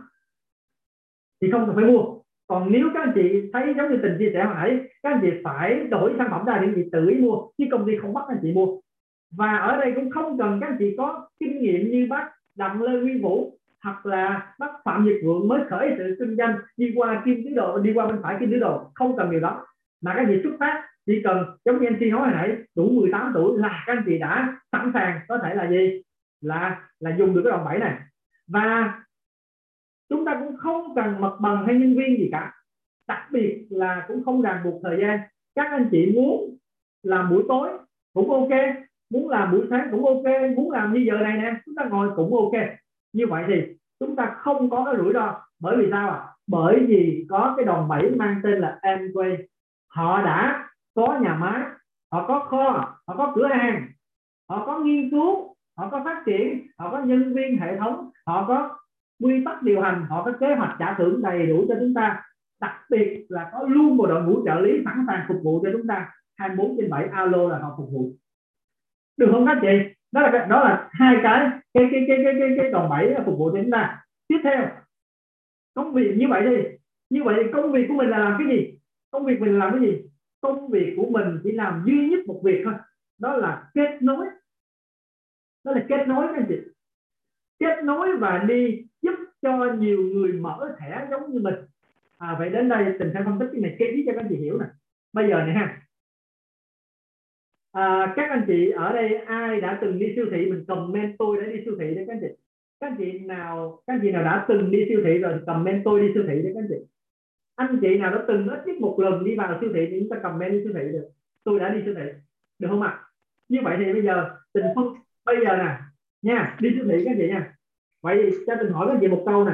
thì không cần phải mua còn nếu các anh chị thấy giống như tình chia sẻ hồi nãy, các anh chị phải đổi sản phẩm ra để anh chị tự ý mua, chứ công ty không bắt anh chị mua. Và ở đây cũng không cần các anh chị có kinh nghiệm như bác đặng lê huy vũ, hoặc là bác phạm nhật vượng mới khởi sự kinh doanh đi qua kim tứ đồ, đi qua bên phải kim tứ đồ. Không cần điều đó mà các anh chị xuất phát, chỉ cần giống như anh chị nói hồi nãy, đủ 18 tuổi là các anh chị đã sẵn sàng, có thể là gì? Là là dùng được cái đòn bẩy này. Và chúng ta cũng không cần mật bằng hay nhân viên gì cả. Đặc biệt là cũng không ràng buộc thời gian. Các anh chị muốn làm buổi tối cũng ok, muốn làm buổi sáng cũng ok, muốn làm như giờ này nè, chúng ta ngồi cũng ok. Như vậy thì chúng ta không có cái rủi ro. Bởi vì sao ạ? À? bởi vì có cái đồng bẩy mang tên là Amway. Họ đã có nhà máy, họ có kho, họ có cửa hàng, họ có nghiên cứu, họ có phát triển, họ có nhân viên hệ thống, họ có quy tắc điều hành họ có kế hoạch trả thưởng đầy đủ cho chúng ta. Đặc biệt là có luôn một đội ngũ trợ lý sẵn sàng phục vụ cho chúng ta. 24 trên 7 alo là họ phục vụ. Được không các chị? Đó là đó là hai cái cái cái cái cái cái, cái đòn bẩy phục vụ cho chúng ta. Tiếp theo công việc như vậy đi. Như vậy thì công việc của mình là làm cái gì? Công việc mình làm cái gì? Công việc của mình chỉ làm duy nhất một việc thôi. Đó là kết nối. Đó là kết nối các chị. Kết nối và đi giúp cho nhiều người mở thẻ giống như mình. À, vậy đến đây tình sẽ phân tích cái này kỹ cho các anh chị hiểu nè. Bây giờ này ha. À, các anh chị ở đây ai đã từng đi siêu thị? Mình comment tôi đã đi siêu thị đấy các anh chị. Các anh chị nào các anh chị nào đã từng đi siêu thị rồi comment tôi đi siêu thị đấy các anh chị. Anh chị nào đã từng ít nhất một lần đi vào siêu thị thì chúng ta comment đi siêu thị được. Tôi đã đi siêu thị. Được không ạ? À? như vậy thì bây giờ tình phân bây giờ nè nha đi siêu thị các anh chị nha vậy cho tình hỏi các anh chị một câu nè.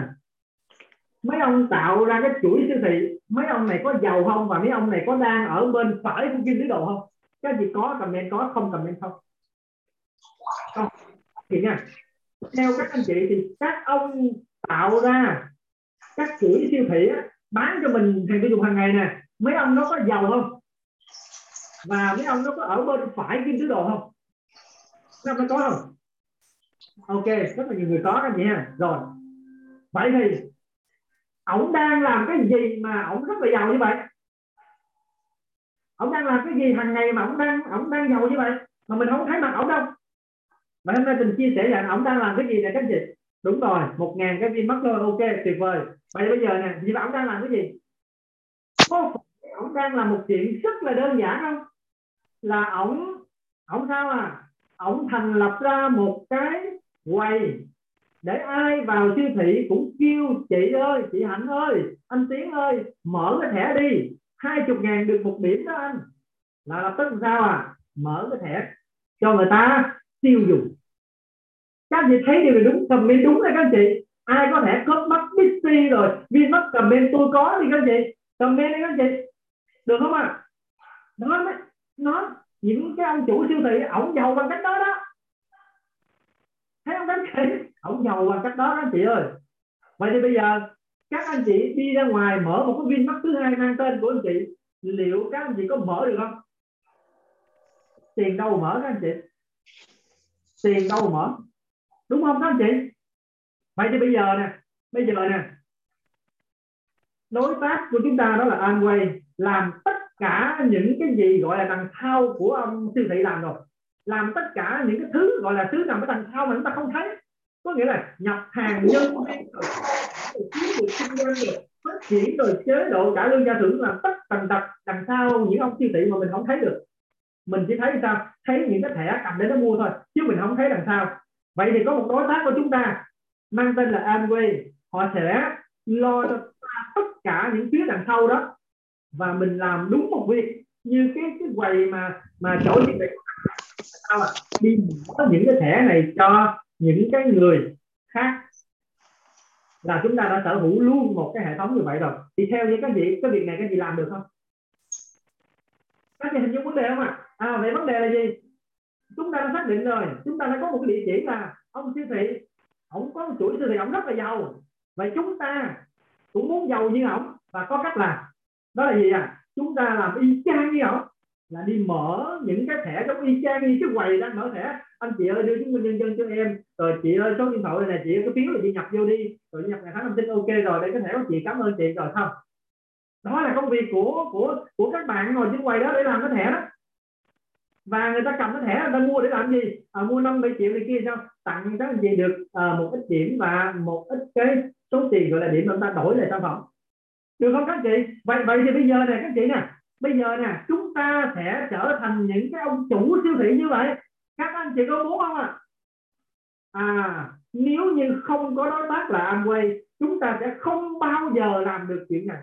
Mấy ông tạo ra cái chuỗi siêu thị mấy ông này có giàu không và mấy ông này có đang ở bên phải của kim tứ đồ không? Các gì chị có comment có không comment không? Không. Thì nha theo các anh chị thì các ông tạo ra các chuỗi siêu thị á, bán cho mình hàng tiêu dùng hàng ngày nè mấy ông nó có giàu không? Và mấy ông nó có ở bên phải kim tứ đồ không? Nó có không? Ok, rất là nhiều người có các chị ha rồi. Vậy thì, ổng đang làm cái gì mà ổng rất là giàu như vậy? Ổng đang làm cái gì hàng ngày mà ổng đang ổng đang giàu như vậy? Mà mình không thấy mặt ổng đâu. Mà hôm nay mình chia sẻ là ổng đang làm cái gì nè cái chị đúng rồi, một ngàn cái viên mắt thôi ok, tuyệt vời. Vậy bây giờ nè vậy ổng đang làm cái gì? Có ổng đang làm một chuyện rất là đơn giản không? Là ổng ổng sao à? Ổng thành lập ra một cái quầy để ai vào siêu thị cũng kêu chị ơi, chị hạnh ơi, anh tiến ơi, mở cái thẻ đi. Hai chục ngàn được một điểm đó anh. Là lập tức sao à? Mở cái thẻ cho người ta tiêu dùng. Các anh chị thấy điều này đúng, comment đúng rồi các anh chị. Ai có thể có mắt Bixi rồi, Vinmart comment tôi có thì các anh chị, comment đi các anh chị. Được không ạ? À? nó nó những cái ông chủ siêu thị, ổng giàu bằng cách đó đó thấy không các anh chị giàu bằng cách đó anh chị ơi. Vậy thì bây giờ, các anh chị đi ra ngoài mở một cái Vinmart thứ hai mang tên của anh chị. Liệu các anh chị có mở được không? Tiền đâu mở các anh chị? Tiền đâu mở? Đúng không các anh chị? Vậy thì bây giờ nè, bây giờ nè. Đối tác của chúng ta đó là Amway làm tất cả những cái gì gọi là đằng sau của ông siêu thị làm rồi làm tất cả những cái thứ gọi là thứ nằm ở đằng sau mà chúng ta không thấy. Có nghĩa là nhập hàng nhân viên rồi chiến kinh doanh rồi, phát triển rồi, chế độ trả lương gia thưởng làm tất tần tật đằng sau những ông siêu thị mà mình không thấy được. Mình chỉ thấy sao? Thấy những cái thẻ cầm để nó mua thôi, chứ mình không thấy đằng sau. Vậy thì có một đối tác của chúng ta mang tên là Amway. Họ sẽ lo cho tất cả những phía đằng sau đó và mình làm đúng một việc như cái cái quầy mà mà chỗ như vậy. Sao à? đi có những cái thẻ này cho những cái người khác là chúng ta đã sở hữu luôn một cái hệ thống như vậy rồi. Thì theo như các vị cái việc này các vị làm được không? Các vị hình dung vấn đề không ạ? À? à vậy vấn đề là gì? Chúng ta đã xác định rồi. Chúng ta đã có một cái địa chỉ là ông siêu thị. Ông có một chuỗi siêu thị, ông rất là giàu. Vậy chúng ta cũng muốn giàu như ông và có cách làm. Đó là gì à chúng ta làm y chang như ông là đi mở những cái thẻ giống y chang như cái quầy đang mở thẻ. Anh chị ơi đưa chứng minh nhân dân cho em. Rồi chị ơi số điện thoại này nè chị cái phiếu này chị nhập vô đi. Rồi nhập ngày tháng năm sinh ok rồi đây cái thẻ của chị cảm ơn chị. Rồi không. Đó là công việc của của của các bạn ngồi trên quầy đó để làm cái thẻ đó. Và người ta cầm cái thẻ người ta mua để làm gì? À, mua năm bảy triệu này kia sao? Tặng các anh chị được à, một ít điểm và một ít cái số tiền gọi là điểm người ta đổi lại sản phẩm được không các chị? Vậy vậy thì bây giờ này các chị nè. Bây giờ nè, chúng ta sẽ trở thành những cái ông chủ siêu thị như vậy. Các anh chị có muốn không ạ? À? à nếu như không có đối tác là Amway, chúng ta sẽ không bao giờ làm được chuyện này.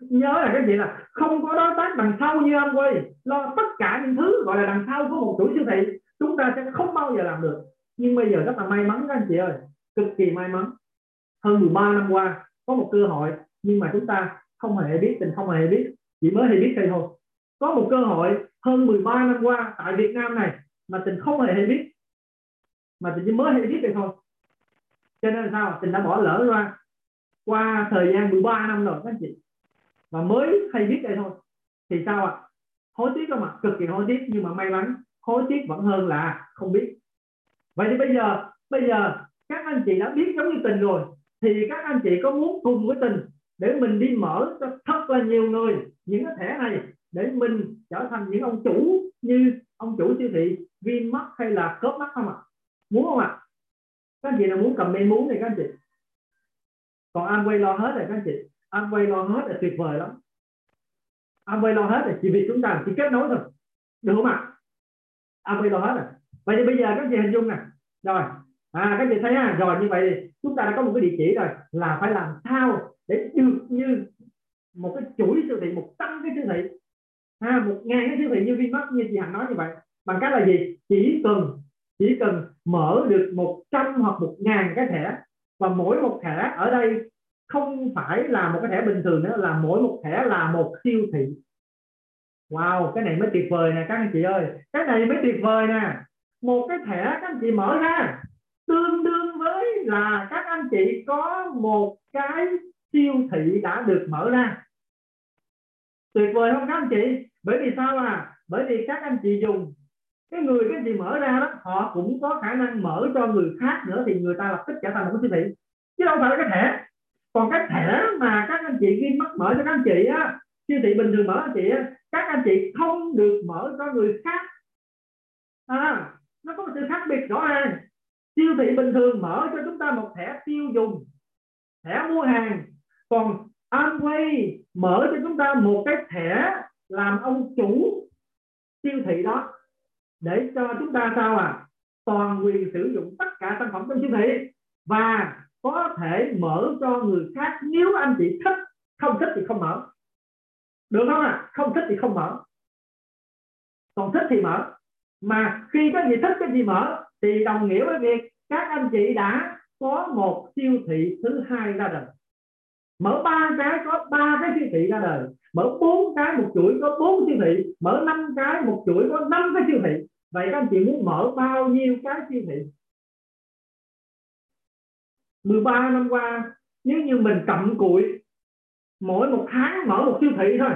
Nhớ là cái gì là không có đối tác đằng sau như Amway, lo tất cả những thứ gọi là đằng sau của một chủ siêu thị, chúng ta sẽ không bao giờ làm được. Nhưng bây giờ rất là may mắn các anh chị ơi, cực kỳ may mắn. Hơn 13 năm qua có một cơ hội, nhưng mà chúng ta không hề biết tình, không hề biết, chỉ mới hay biết đây thôi. Có một cơ hội, hơn 13 năm qua, tại Việt Nam này, mà tình không hề hay biết, mà tình chỉ mới hay biết đây thôi. Cho nên là sao? Tình đã bỏ lỡ ra qua thời gian 13 năm rồi, các anh chị. Và mới hay biết đây thôi. Thì sao ạ? Hối tiếc không ạ, cực kỳ hối tiếc, nhưng mà may mắn, hối tiếc vẫn hơn là không biết. Vậy thì bây giờ bây giờ các anh chị đã biết giống như tình rồi thì các anh chị có muốn cùng với tình để mình đi mở cho thật là nhiều người những cái thẻ này để mình trở thành những ông chủ như ông chủ siêu thị Vinmart hay là Copmart không ạ? Muốn không ạ? Các anh chị nào muốn cầm comment muốn này các anh chị? Còn Amway lo hết rồi các anh chị. Amway lo hết là tuyệt vời lắm. Amway lo hết rồi, chỉ vì chúng ta chỉ kết nối thôi. Được không ạ? Amway lo hết rồi. Vậy thì bây giờ các anh chị hình dung nè. Rồi à các chị thấy ha, rồi như vậy thì chúng ta đã có một cái địa chỉ rồi, là phải làm sao để được như một cái chuỗi siêu thị, một trăm cái siêu thị. Ha một ngàn cái siêu thị như Vinmart, như chị Hằng nói như vậy. Bằng cách là gì? Chỉ cần chỉ cần mở được một trăm hoặc một ngàn cái thẻ, và mỗi một thẻ ở đây không phải là một cái thẻ bình thường nữa, là mỗi một thẻ là một siêu thị. Wow, cái này mới tuyệt vời nè, các anh chị ơi. Cái này mới tuyệt vời nè. Một cái thẻ, các anh chị mở ra tương đương với là các anh chị có một cái siêu thị đã được mở ra. Tuyệt vời không các anh chị? Bởi vì sao à? Bởi vì các anh chị dùng cái người, cái gì mở ra đó, họ cũng có khả năng mở cho người khác nữa thì người ta lập tức trở thành một cái siêu thị. Chứ đâu phải là cái thẻ. Còn cái thẻ mà các anh chị ghi mắt mở cho các anh chị á, siêu thị bình thường mở anh chị á, các anh chị không được mở cho người khác. À nó có một sự khác biệt rõ ràng siêu thị bình thường mở cho chúng ta một thẻ tiêu dùng, thẻ mua hàng. Còn Amway mở cho chúng ta một cái thẻ làm ông chủ siêu thị đó. Để cho chúng ta sao à? Toàn quyền sử dụng tất cả sản phẩm trong siêu thị và có thể mở cho người khác. Nếu anh chị thích, không thích thì không mở. Được không ạ à? không thích thì không mở. Còn thích thì mở. Mà khi có gì thích cái gì mở thì đồng nghĩa với việc các anh chị đã có một siêu thị thứ hai ra đời. Mở ba cái có ba cái siêu thị ra đời. Mở bốn cái một chuỗi có bốn siêu thị. Mở năm cái một chuỗi có năm cái siêu thị. Vậy các anh chị muốn mở bao nhiêu cái siêu thị? 13 năm qua, nếu như mình cầm cụi, mỗi một tháng mở một siêu thị thôi.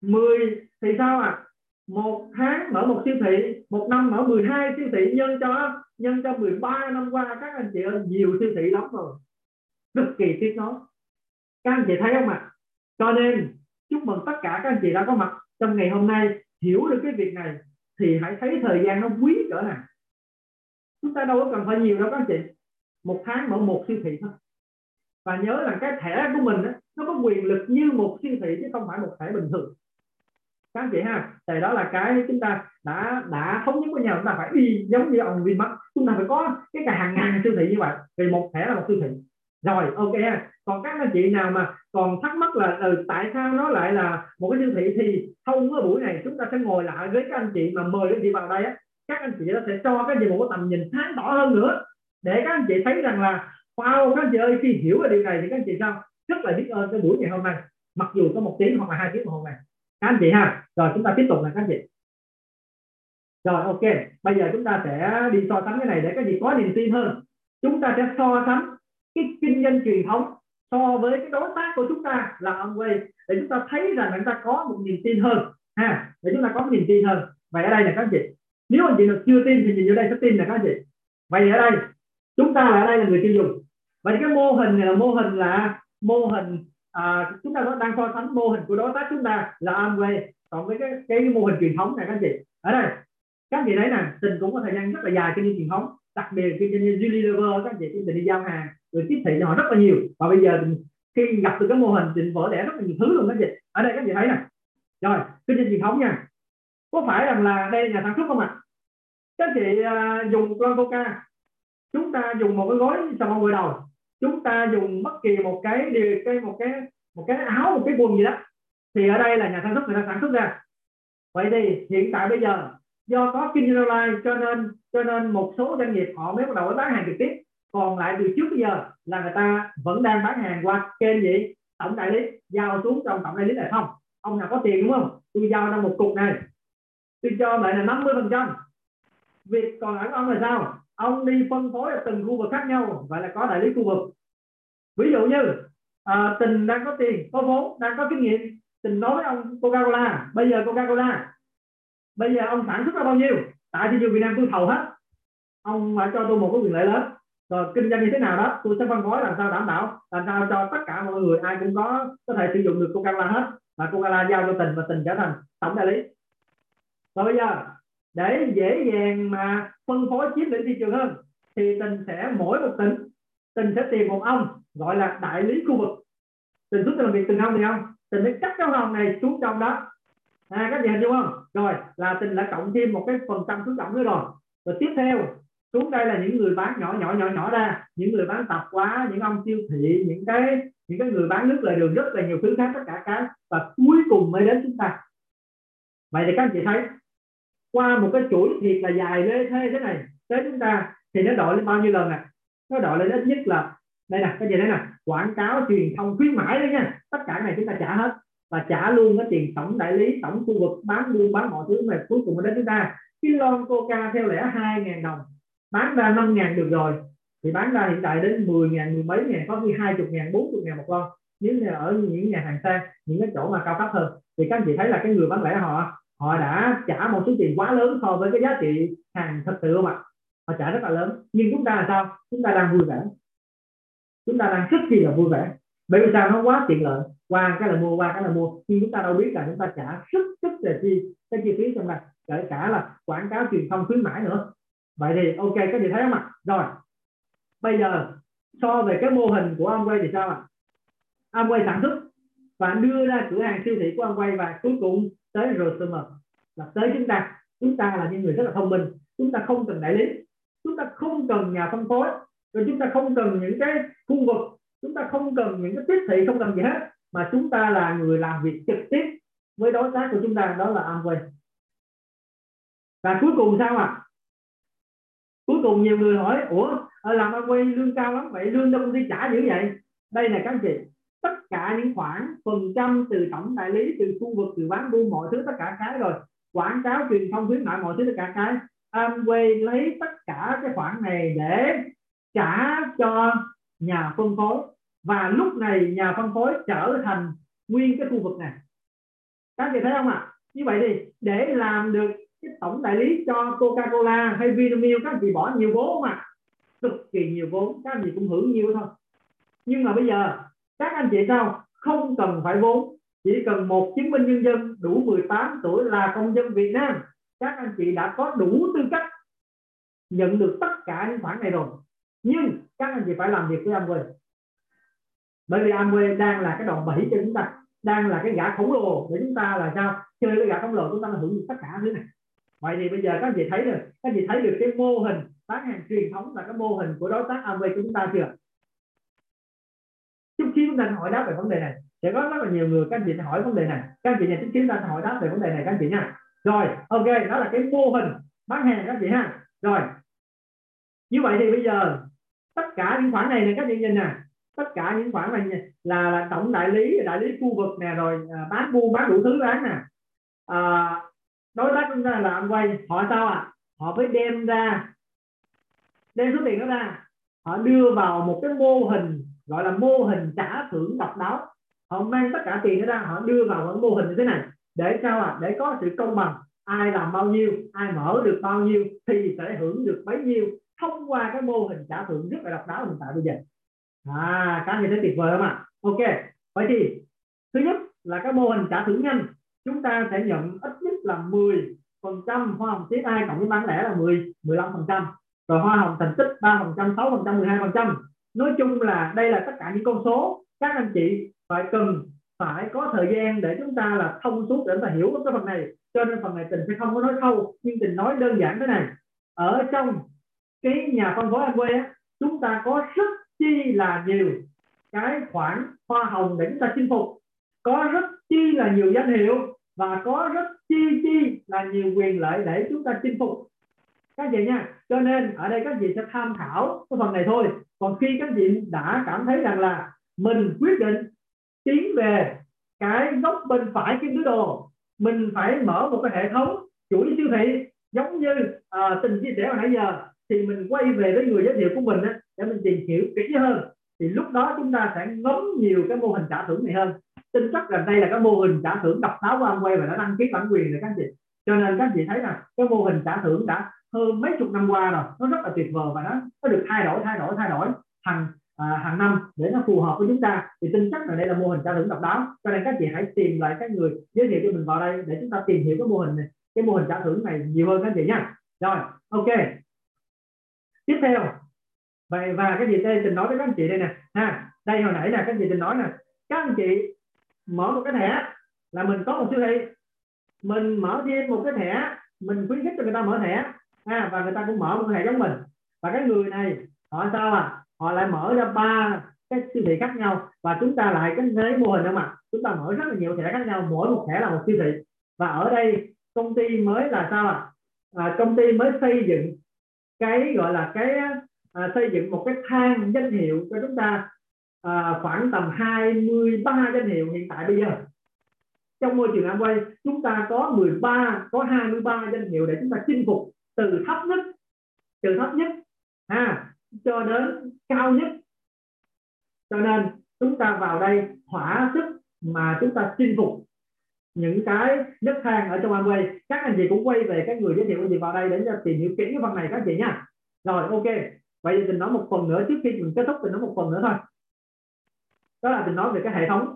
10 thì sao ạ? à? Một tháng mở một siêu thị một năm mở 12 siêu thị nhân cho nhân cho 13 năm qua các anh chị ơi nhiều siêu thị lắm rồi. Cực kỳ tiếc nói các anh chị thấy không ạ? À? cho nên chúc mừng tất cả các anh chị đã có mặt. Trong ngày hôm nay hiểu được cái việc này thì hãy thấy thời gian nó quý cỡ nào chúng ta đâu có cần phải nhiều đâu các anh chị. Một tháng mở một siêu thị thôi. Và nhớ là cái thẻ của mình đó, nó có quyền lực như một siêu thị chứ không phải một thẻ bình thường các anh chị ha thì đó là cái chúng ta đã đã thống nhất với nhau. Chúng ta phải đi giống như ông Vinmart. Chúng ta phải có cái cả hàng ngàn siêu thị như vậy vì một thẻ là một siêu thị. Rồi ok ha. Còn các anh chị nào mà còn thắc mắc là ừ, tại sao nó lại là một cái siêu thị thì thông cái buổi này chúng ta sẽ ngồi lại với các anh chị mà mời các anh chị vào đây á. Các anh chị nó sẽ cho các anh chị một cái tầm nhìn sáng tỏ hơn nữa để các anh chị thấy rằng là wow các anh chị ơi khi hiểu về điều này thì các anh chị sao? Rất là biết ơn cái buổi ngày hôm nay. Mặc dù có một tiếng hoặc là hai tiếng hôm nay các anh chị ha. Rồi, chúng ta tiếp tục là các anh chị. Rồi, ok. Bây giờ chúng ta sẽ đi so sánh cái này để các anh chị có niềm tin hơn. Chúng ta sẽ so sánh cái kinh doanh truyền thống so với cái đối tác của chúng ta là ông quay để chúng ta thấy rằng chúng ta có một niềm tin hơn, ha. Để chúng ta có một niềm tin hơn. Vậy ở đây là các anh chị. Nếu anh chị nào chưa tin thì nhìn vô đây sẽ tin là các anh chị. Vậy ở đây, chúng ta là ở đây là người tiêu dùng. Vậy cái mô hình này là mô hình là mô hình à, chúng ta đang so sánh mô hình của đối tác chúng ta là Amway còn với cái cái mô hình truyền thống này các anh chị. Ở đây các anh chị thấy nè tình cũng có thời gian rất là dài kinh doanh truyền thống đặc biệt kinh doanh Unilever các anh chị chúng đi giao hàng rồi tiếp thị cho họ rất là nhiều. Và bây giờ khi gặp được cái mô hình định vỡ lẽ rất là nhiều thứ luôn các anh chị. Ở đây các anh chị thấy nè. Rồi kinh doanh truyền thống nha. Có phải rằng là đây là nhà sản xuất không ạ? À? các chị uh, dùng lon coca chúng ta dùng một cái gói xà phòng gội đầu chúng ta dùng bất kỳ một cái điều, cái một cái một cái áo, một cái quần gì đó, thì ở đây là nhà sản xuất người ta sản xuất ra. Vậy thì hiện tại bây giờ, do có kinh doanh online cho nên cho nên một số doanh nghiệp họ mới bắt đầu bán hàng trực tiếp. Còn lại từ trước bây giờ là người ta vẫn đang bán hàng qua kênh gì? Tổng đại lý, giao xuống trong tổng đại lý này không? Ông nào có tiền đúng không? Tôi giao ra một cục này. Tôi cho lại là 50 phần trăm. Việc còn lại ông là sao? Ông đi phân phối ở từng khu vực khác nhau vậy là có đại lý khu vực. Ví dụ như à, tình đang có tiền có vốn đang có kinh nghiệm tình nói với ông coca cola bây giờ coca cola bây giờ ông sản xuất ra bao nhiêu? Tại thị trường việt nam tôi thầu hết. Ông phải cho tôi một cái quyền lợi lớn. Rồi kinh doanh như thế nào đó tôi sẽ phân phối làm sao đảm bảo làm sao cho tất cả mọi người ai cũng có có thể sử dụng được coca cola hết. Mà coca cola giao cho tình và tình trở thành tổng đại lý. Rồi bây giờ để dễ dàng mà phân phối chiếm lĩnh thị trường hơn thì tình sẽ mỗi một tỉnh tình sẽ tìm một ông gọi là đại lý khu vực. Tình giúp làm việc từng ông thì ông, tình sẽ cắt cái hồng này xuống trong đó. À, các gì hình dung không? Rồi là tình đã cộng thêm một cái phần trăm xuống cộng nữa rồi. Rồi tiếp theo xuống đây là những người bán nhỏ nhỏ nhỏ nhỏ ra. Những người bán tạp quá, những ông siêu thị những cái những cái người bán nước lề đường rất là nhiều thứ khác tất cả cái và cuối cùng mới đến chúng ta. Vậy thì các anh chị thấy qua một cái chuỗi thiệt là dài lê thế thế này tới chúng ta, thì nó đội lên bao nhiêu lần nè? À? nó đội lên ít nhất là, đây nè, cái gì đấy nè? Quảng cáo truyền thông khuyến mãi đấy nha. Tất cả này chúng ta trả hết và trả luôn cái tiền tổng đại lý, tổng khu vực, bán buôn, bán mọi thứ mà cuối cùng đến chúng ta. Cái lon coca theo lẻ hai ngàn đồng, bán ra năm ngàn được rồi, thì bán ra hiện tại đến 10 ngàn, mười mấy ngàn, có khi hai chục ngàn, bốn chục ngàn một lon. Nếu như ở những nhà hàng sang những cái chỗ mà cao cấp hơn, thì các anh chị thấy là cái người bán lẻ họ họ đã trả một số tiền quá lớn so với cái giá trị hàng thật sự không ạ? Họ trả rất là lớn. Nhưng chúng ta là sao? Chúng ta đang vui vẻ. Chúng ta đang rất kỳ là vui vẻ. Bởi vì sao? Nó quá tiện lợi. Qua cái là mua, qua cái là mua. Nhưng chúng ta đâu biết là chúng ta trả rất rất là chi, cái chi phí trong này. Kể cả là quảng cáo truyền thông khuyến mãi nữa. Vậy thì ok, các chị thấy không ạ? Rồi. Bây giờ, so về cái mô hình của Amway thì sao ạ? Amway sản xuất và đưa ra cửa hàng siêu thị của Amway và cuối cùng tới RSM là tới chúng ta chúng ta là những người rất là thông minh. Chúng ta không cần đại lý. Chúng ta không cần nhà phân phối. Rồi chúng ta không cần những cái khu vực. Chúng ta không cần những cái tiếp thị không cần gì hết. Mà chúng ta là người làm việc trực tiếp với đối tác của chúng ta, đó là Amway. Và cuối cùng sao ạ? À? cuối cùng nhiều người hỏi, ủa, làm Amway lương cao lắm, vậy lương đâu công ty trả dữ vậy? Đây này các anh chị tất cả những khoản phần trăm từ tổng đại lý, từ khu vực, từ bán buôn, mọi thứ, tất cả cái rồi. Quảng cáo, truyền thông, khuyến mại, mọi thứ, tất cả cái. Amway lấy tất cả cái khoản này để trả cho nhà phân phối. Và lúc này nhà phân phối trở thành nguyên cái khu vực này. Các chị thấy không ạ? À? như vậy thì để làm được cái tổng đại lý cho Coca-Cola hay Vinamilk, các chị bỏ nhiều vốn mà cực kỳ nhiều vốn, các chị cũng hưởng nhiều thôi. Nhưng mà bây giờ các anh chị sao? Không cần phải vốn. Chỉ cần một chứng minh nhân dân đủ 18 tuổi là công dân Việt Nam. Các anh chị đã có đủ tư cách nhận được tất cả những khoản này rồi. Nhưng các anh chị phải làm việc với Amway. Bởi vì Amway đang là cái đòn bẩy cho chúng ta, đang là cái gã khổng lồ để chúng ta là sao? Chơi với gã khổng lồ chúng ta là hưởng được tất cả thứ này. Vậy thì bây giờ các anh chị thấy được, các anh chị thấy được cái mô hình bán hàng truyền thống là cái mô hình của đối tác Amway của chúng ta chưa? Chút chúng ta hỏi đáp về vấn đề này. Sẽ có rất là nhiều người các anh chị hỏi vấn đề này. Các anh chị nhà chính xíu ta hỏi đáp về vấn đề này các anh chị nha. Rồi ok đó là cái mô hình bán hàng các anh chị ha. Rồi như vậy thì bây giờ tất cả những khoản này này các anh chị nhìn nè. Tất cả những khoản này là, là tổng đại lý đại lý khu vực nè rồi à, bán buôn bán đủ thứ bán nè. À, đối tác chúng ta là anh quay họ sao ạ? À? họ mới đem ra đem số tiền đó ra. Họ đưa vào một cái mô hình gọi là mô hình trả thưởng độc đáo. Họ mang tất cả tiền đó ra, họ đưa vào một mô hình như thế này. Để sao ạ? À? để có sự công bằng. Ai làm bao nhiêu, ai mở được bao nhiêu thì sẽ hưởng được bấy nhiêu. Thông qua cái mô hình trả thưởng rất là độc đáo hiện tại bây giờ. À các anh thấy tuyệt vời không ạ? Ok, vậy thì thứ nhất là cái mô hình trả thưởng nhanh. Chúng ta sẽ nhận ít nhất là 10 phần trăm hoa hồng CSI cộng với bán lẻ là 10 15 phần trăm. Rồi hoa hồng thành tích 3 phần trăm 6 phần trăm 12 phần trăm nói chung là đây là tất cả những con số các anh chị phải cần, phải có thời gian để chúng ta là thông suốt để chúng ta hiểu cái phần này. Cho nên phần này tình sẽ không có nói sâu, nhưng tình nói đơn giản thế này. Ở trong cái nhà phân phối Amway á, chúng ta có rất chi là nhiều cái khoản hoa hồng để chúng ta chinh phục. Có rất chi là nhiều danh hiệu và có rất chi chi là nhiều quyền lợi để chúng ta chinh phục các chị nha. Cho nên ở đây các chị sẽ tham khảo cái phần này thôi. Còn khi các chị đã cảm thấy rằng là mình quyết định tiến về cái góc bên phải kim tứ đồ mình phải mở một cái hệ thống chuỗi siêu thị giống như à, tình chia sẻ hồi nãy giờ thì mình quay về với người giới thiệu của mình á, để mình tìm hiểu kỹ hơn. Thì lúc đó chúng ta sẽ ngấm nhiều cái mô hình trả thưởng này hơn. Tin chắc rằng đây là cái mô hình trả thưởng độc đáo của Amway và đã đăng ký bản quyền rồi các chị. Cho nên các chị thấy là cái mô hình trả thưởng đã hơn mấy chục năm qua rồi nó rất là tuyệt vời và nó nó được thay đổi thay đổi thay đổi hàng à, hàng năm để nó phù hợp với chúng ta. Thì tin chắc là đây là mô hình trả thưởng độc đáo. Cho nên các chị hãy tìm lại các người giới thiệu cho mình vào đây để chúng ta tìm hiểu cái mô hình này cái mô hình trả thưởng này nhiều hơn các chị nha. Rồi ok. Tiếp theo. Vậy và cái gì đây? Tình nói với các anh chị đây nè. Ha đây hồi nãy là các anh chị tình nói nè. Các anh chị mở một cái thẻ là mình có một siêu thị. Mình mở thêm một cái thẻ mình khuyến khích cho người ta mở thẻ ha và người ta cũng mở một hệ giống mình. Và cái người này họ sao à? Họ lại mở ra ba cái siêu thị khác nhau và chúng ta lại cái lấy mô hình đó mà. Chúng ta mở rất là nhiều thẻ khác nhau mỗi một thẻ là một siêu thị. Và ở đây công ty mới là sao à, à công ty mới xây dựng cái gọi là cái à, xây dựng một cái thang danh hiệu cho chúng ta à, khoảng tầm 23 danh hiệu hiện tại bây giờ. Trong môi trường Amway chúng ta có 13 có 23 danh hiệu để chúng ta chinh phục từ thấp nhất, từ thấp nhất, ha, cho đến cao nhất. Cho nên chúng ta vào đây thỏa sức mà chúng ta chinh phục những cái nấc thang ở trong Amway. Các anh chị cũng quay về các người giới thiệu anh chị vào đây để cho tìm hiểu kỹ cái phần này các anh chị nha. Rồi, ok. Vậy thì mình nói một phần nữa trước khi mình kết thúc, mình nói một phần nữa thôi. Đó là mình nói về cái hệ thống.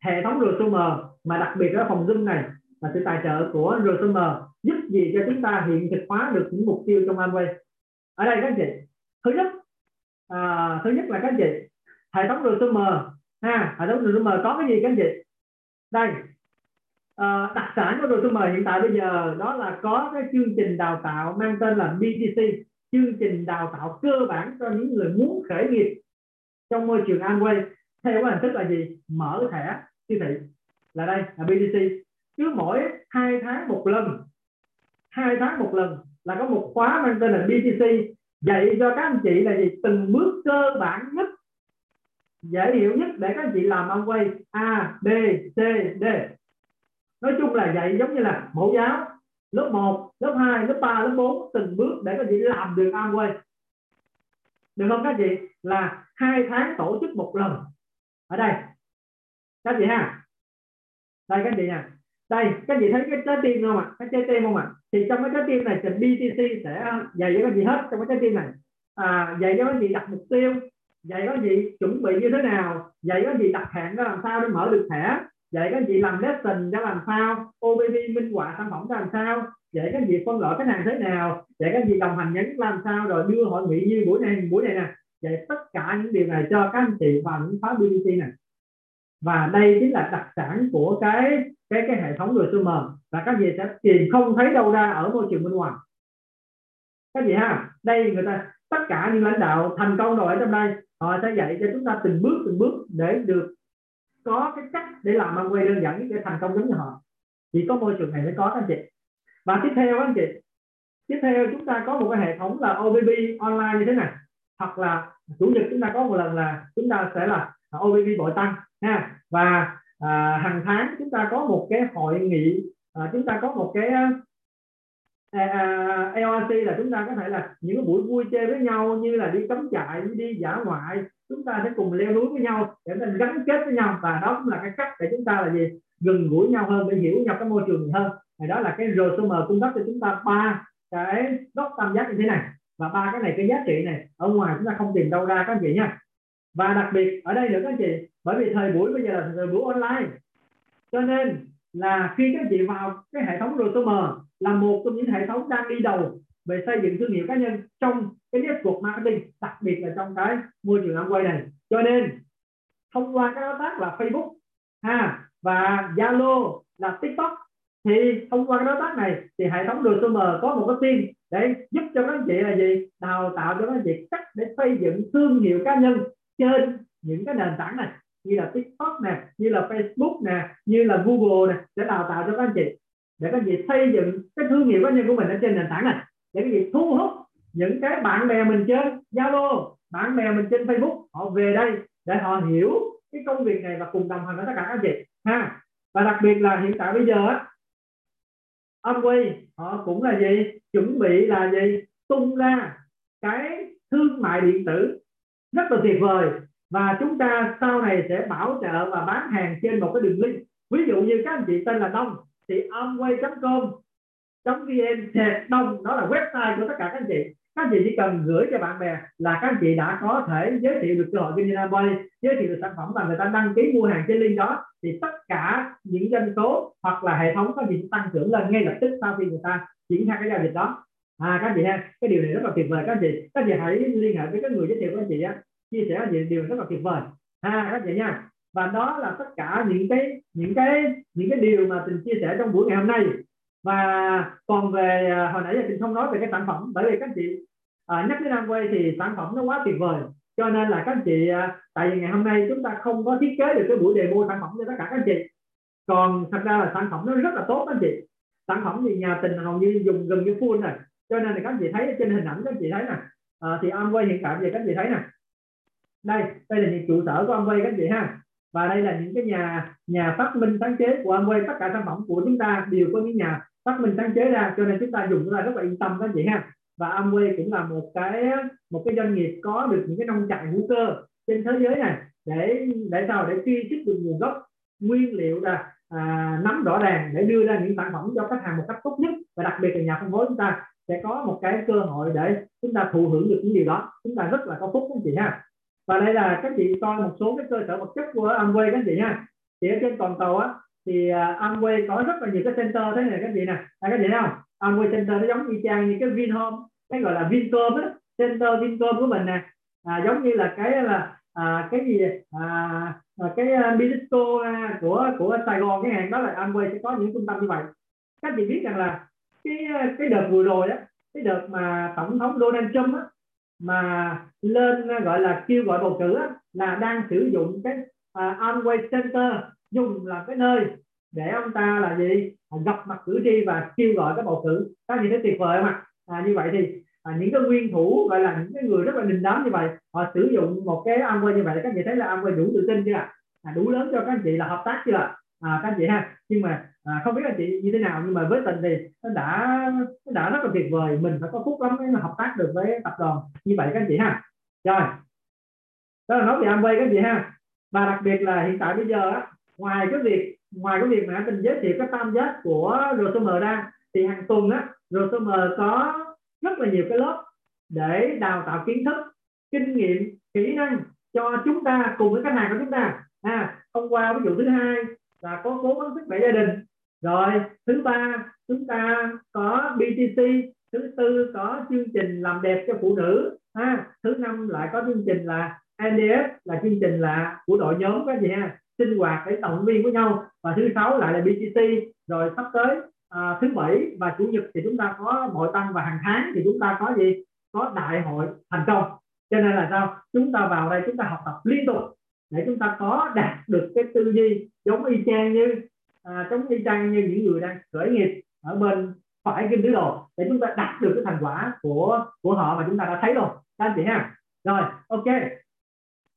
Hệ thống resumer mà đặc biệt là phòng zoom này là sự tài trợ của RSM giúp gì cho chúng ta hiện thực hóa được những mục tiêu trong Amway? Ở đây các anh chị. Thứ nhất à, thứ nhất là các anh chị hệ thống RSM ha hệ thống RSM có cái gì các anh chị? Đây à, đặc sản của RSM hiện tại bây giờ đó là có cái chương trình đào tạo mang tên là BTC chương trình đào tạo cơ bản cho những người muốn khởi nghiệp trong môi trường Amway. Theo cái hình thức là gì? Mở thẻ siêu thị. Là đây là BTC cứ mỗi hai tháng một lần hai tháng một lần là có một khóa mang tên là BTC dạy cho các anh chị là gì? Từng bước cơ bản nhất dễ hiểu nhất để các anh chị làm Amway A B C D. Nói chung là dạy giống như là mẫu giáo lớp 1, lớp 2, lớp 3, lớp 4 từng bước để các chị làm được Amway được không các chị? Là hai tháng tổ chức một lần. Ở đây các chị ha. Đây các chị nha đây các chị thấy cái trái tim không ạ? Cái trái tim không ạ? Thì trong cái trái tim này thì BTC sẽ dạy cho các chị hết trong cái trái tim này. À, dạy cho các chị đặt mục tiêu dạy các chị chuẩn bị như thế nào dạy các chị đặt hẹn ra làm sao để mở được thẻ dạy các chị làm lesson ra làm sao OBB minh họa sản phẩm ra làm sao dạy các chị phân loại khách hàng thế nào dạy các chị đồng hành nhấn làm sao rồi đưa hội nghị như buổi này buổi này nè. Dạy tất cả những điều này cho các anh chị vào những khóa BTC này. Và đây chính là đặc sản của cái cái cái hệ thống resumer và các vị sẽ tìm không thấy đâu ra ở môi trường bên ngoài. Các vị ha, đây người ta, tất cả những lãnh đạo thành công rồi ở trong đây, họ sẽ dạy cho chúng ta từng bước từng bước để được có cái cách để làm ăn quay đơn giản để thành công giống như họ. Chỉ có môi trường này mới có, các anh chị. Và tiếp theo các anh chị. Tiếp theo chúng ta có một cái hệ thống là OBB online như thế này. Hoặc là chủ nhật chúng ta có một lần là chúng ta sẽ là OBB bội tăng, ha. Và à, hàng tháng chúng ta có một cái hội nghị à, chúng ta có một cái à, à, à là chúng ta có thể là những cái buổi vui chơi với nhau như là đi cắm trại đi dã ngoại chúng ta sẽ cùng leo núi với nhau để mình gắn kết với nhau. Và đó cũng là cái cách để chúng ta là gì? Gần gũi nhau hơn để hiểu nhau cái môi trường hơn. Thì đó là cái RSM cung cấp cho chúng ta ba cái góc tam giác như thế này. Và ba cái này cái giá trị này ở ngoài chúng ta không tìm đâu ra các anh chị nha và đặc biệt ở đây nữa các anh chị bởi vì thời buổi bây giờ là thời buổi online. Cho nên là khi các chị vào cái hệ thống RTM là một trong những hệ thống đang đi đầu về xây dựng thương hiệu cá nhân trong cái network marketing, đặc biệt là trong cái môi trường Amway này. Cho nên, thông qua các đối tác là Facebook, ha, và Zalo là TikTok, thì thông qua cái đối tác này thì hệ thống RTM có một cái team để giúp cho các anh chị là gì? Đào tạo cho các anh chị cách để xây dựng thương hiệu cá nhân trên những cái nền tảng này như là TikTok nè, như là Facebook nè, như là Google nè, để đào tạo cho các anh chị. Để các anh chị xây dựng cái thương hiệu cá nhân của mình ở trên nền tảng này. Để các anh chị thu hút những cái bạn bè mình trên Zalo, bạn bè mình trên Facebook, họ về đây để họ hiểu cái công việc này và cùng đồng hành với tất cả các anh chị, ha. Và đặc biệt là hiện tại bây giờ á Amway họ cũng là gì? Chuẩn bị là gì? Tung ra cái thương mại điện tử rất là tuyệt vời và chúng ta sau này sẽ bảo trợ và bán hàng trên một cái đường link. Ví dụ như các anh chị tên là Đông thì amway.com vn đông. Đó là website của tất cả các anh chị. Các anh chị chỉ cần gửi cho bạn bè là các anh chị đã có thể giới thiệu được cơ hội kinh doanh Amway giới thiệu được sản phẩm và người ta đăng ký mua hàng trên link đó. Thì tất cả những doanh số hoặc là hệ thống các anh chị tăng trưởng lên ngay lập tức sau khi người ta triển khai cái giao dịch đó. À các anh chị ha, cái điều này rất là tuyệt vời. Các anh chị, các anh chị hãy liên hệ với các người giới thiệu của anh chị á chia sẻ những điều rất là tuyệt vời. Ha các chị nha. Và đó là tất cả những cái những cái những cái điều mà tình chia sẻ trong buổi ngày hôm nay. Và còn về à, hồi nãy giờ tình không nói về cái sản phẩm bởi vì các chị à, nhắc đến Amway thì sản phẩm nó quá tuyệt vời. Cho nên là các chị à, tại vì ngày hôm nay chúng ta không có thiết kế được cái buổi demo sản phẩm cho tất cả các chị. Còn thật ra là sản phẩm nó rất là tốt các chị. Sản phẩm thì nhà tình hầu như dùng gần như full này cho nên là các chị thấy trên hình ảnh các chị thấy nè. À, thì Amway hiện tại về các chị thấy nè đây đây là những trụ sở của Amway các chị ha. Và đây là những cái nhà nhà phát minh sáng chế của Amway. Tất cả sản phẩm của chúng ta đều có những nhà phát minh sáng chế ra cho nên chúng ta dùng ra rất là yên tâm các chị ha. Và Amway cũng là một cái một cái doanh nghiệp có được những cái nông trại hữu cơ trên thế giới này để để sao? Để truy xuất được nguồn gốc nguyên liệu là à, nắm rõ ràng để đưa ra những sản phẩm cho khách hàng một cách tốt nhất. Và đặc biệt là nhà phân phối chúng ta sẽ có một cái cơ hội để chúng ta thụ hưởng được những điều đó. Chúng ta rất là có phúc các chị ha và đây là các chị coi một số cái cơ sở vật chất của Amway các chị nha. Thì ở trên toàn cầu á thì à, Amway có rất là nhiều cái center thế này các chị nè. À, các chị thấy không? Amway center nó giống như trang như cái Vinhome cái gọi là Vincom á. Center Vincom của mình nè. À, giống như là cái là à, cái gì à, à, cái uh, của của Sài Gòn cái hàng đó là Amway sẽ có những trung tâm như vậy. Các chị biết rằng là cái cái đợt vừa rồi đó cái đợt mà tổng thống Donald Trump á mà lên gọi là kêu gọi bầu cử á, là đang sử dụng cái uh, Amway Center dùng là cái nơi để ông ta là gì? À, gặp mặt cử tri và kêu gọi cái bầu cử. Các gì thấy tuyệt vời không ạ? À, như vậy thì à, những cái nguyên thủ gọi là những cái người rất là đình đám như vậy họ sử dụng một cái Amway như vậy các chị thấy là Amway đủ tự tin chưa à, đủ lớn cho các anh chị là hợp tác chưa à, các anh chị ha. Nhưng mà à, không biết anh chị như thế nào nhưng mà với tình thì nó đã nó đã rất là tuyệt vời. Mình phải có phúc lắm mới hợp tác được với tập đoàn. Như vậy các anh chị ha. Rồi. Đó là nói về Amway các anh chị ha. Và đặc biệt là hiện tại bây giờ á, ngoài cái việc ngoài cái việc mà tình giới thiệu cái tam giác của RSM ra thì hàng tuần á RSM có rất là nhiều cái lớp để đào tạo kiến thức kinh nghiệm kỹ năng cho chúng ta cùng với khách hàng của chúng ta. À, hôm qua ví dụ thứ hai là có cố vấn sức khỏe gia đình rồi thứ ba chúng ta có BTC thứ tư có chương trình làm đẹp cho phụ nữ. Ha thứ năm lại có chương trình là NDF là chương trình là của đội nhóm các gì ha sinh hoạt để động viên với nhau. Và thứ sáu lại là BTC rồi sắp tới à, thứ bảy và chủ nhật thì chúng ta có hội tăng và hàng tháng thì chúng ta có gì? Có đại hội thành công. Cho nên là sao? Chúng ta vào đây chúng ta học tập liên tục để chúng ta có đạt được cái tư duy giống y chang như à, giống y chang như những người đang khởi nghiệp ở bên phải kim tứ đồ để chúng ta đạt được cái thành quả của của họ mà chúng ta đã thấy rồi. Các anh chị ha. Rồi ok.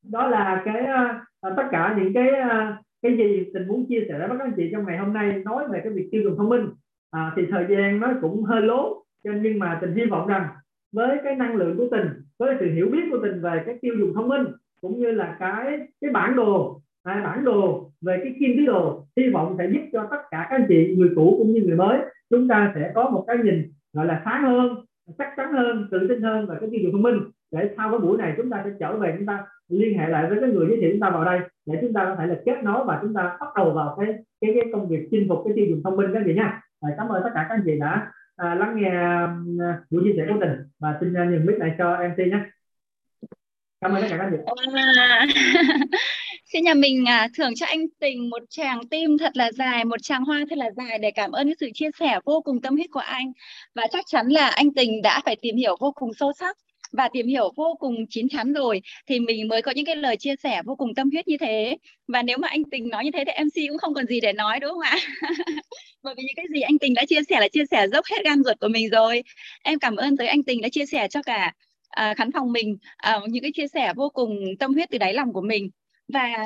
Đó là cái à, à tất cả những cái à, cái gì tình muốn chia sẻ với các anh chị trong ngày hôm nay nói về cái việc tiêu dùng thông minh. À, thì thời gian nó cũng hơi lố nhưng mà tình hy vọng rằng với cái năng lượng của tình với sự hiểu biết của tình về cái tiêu dùng thông minh cũng như là cái cái bản đồ à, bản đồ về cái kim tứ đồ hy vọng sẽ giúp cho tất cả các anh chị người cũ cũng như người mới chúng ta sẽ có một cái nhìn gọi là sáng hơn chắc chắn hơn tự tin hơn và cái tiêu dùng thông minh. Để sau cái buổi này chúng ta sẽ trở về chúng ta liên hệ lại với cái người giới thiệu chúng ta vào đây để chúng ta có thể là kết nối và chúng ta bắt đầu vào cái cái, cái công việc chinh phục cái tiêu dùng thông minh các vị nha. À, cảm ơn tất cả các anh chị đã à, lắng nghe à, buổi chia sẻ của tình và xin uh, nhường mic lại cho MC nhé cảm ơn tất cả các vị à, nhà mình à, thưởng cho anh Tình một tràng tim thật là dài, một tràng hoa thật là dài để cảm ơn cái sự chia sẻ vô cùng tâm huyết của anh. Và chắc chắn là anh Tình đã phải tìm hiểu vô cùng sâu sắc và tìm hiểu vô cùng chín chắn rồi thì mình mới có những cái lời chia sẻ vô cùng tâm huyết như thế. Và nếu mà anh Tình nói như thế thì MC cũng không còn gì để nói đúng không ạ? *laughs* Bởi vì những cái gì anh Tình đã chia sẻ là chia sẻ dốc hết gan ruột của mình rồi. Em cảm ơn tới anh Tình đã chia sẻ cho cả uh, khán phòng mình. À, những cái chia sẻ vô cùng tâm huyết từ đáy lòng của mình. Và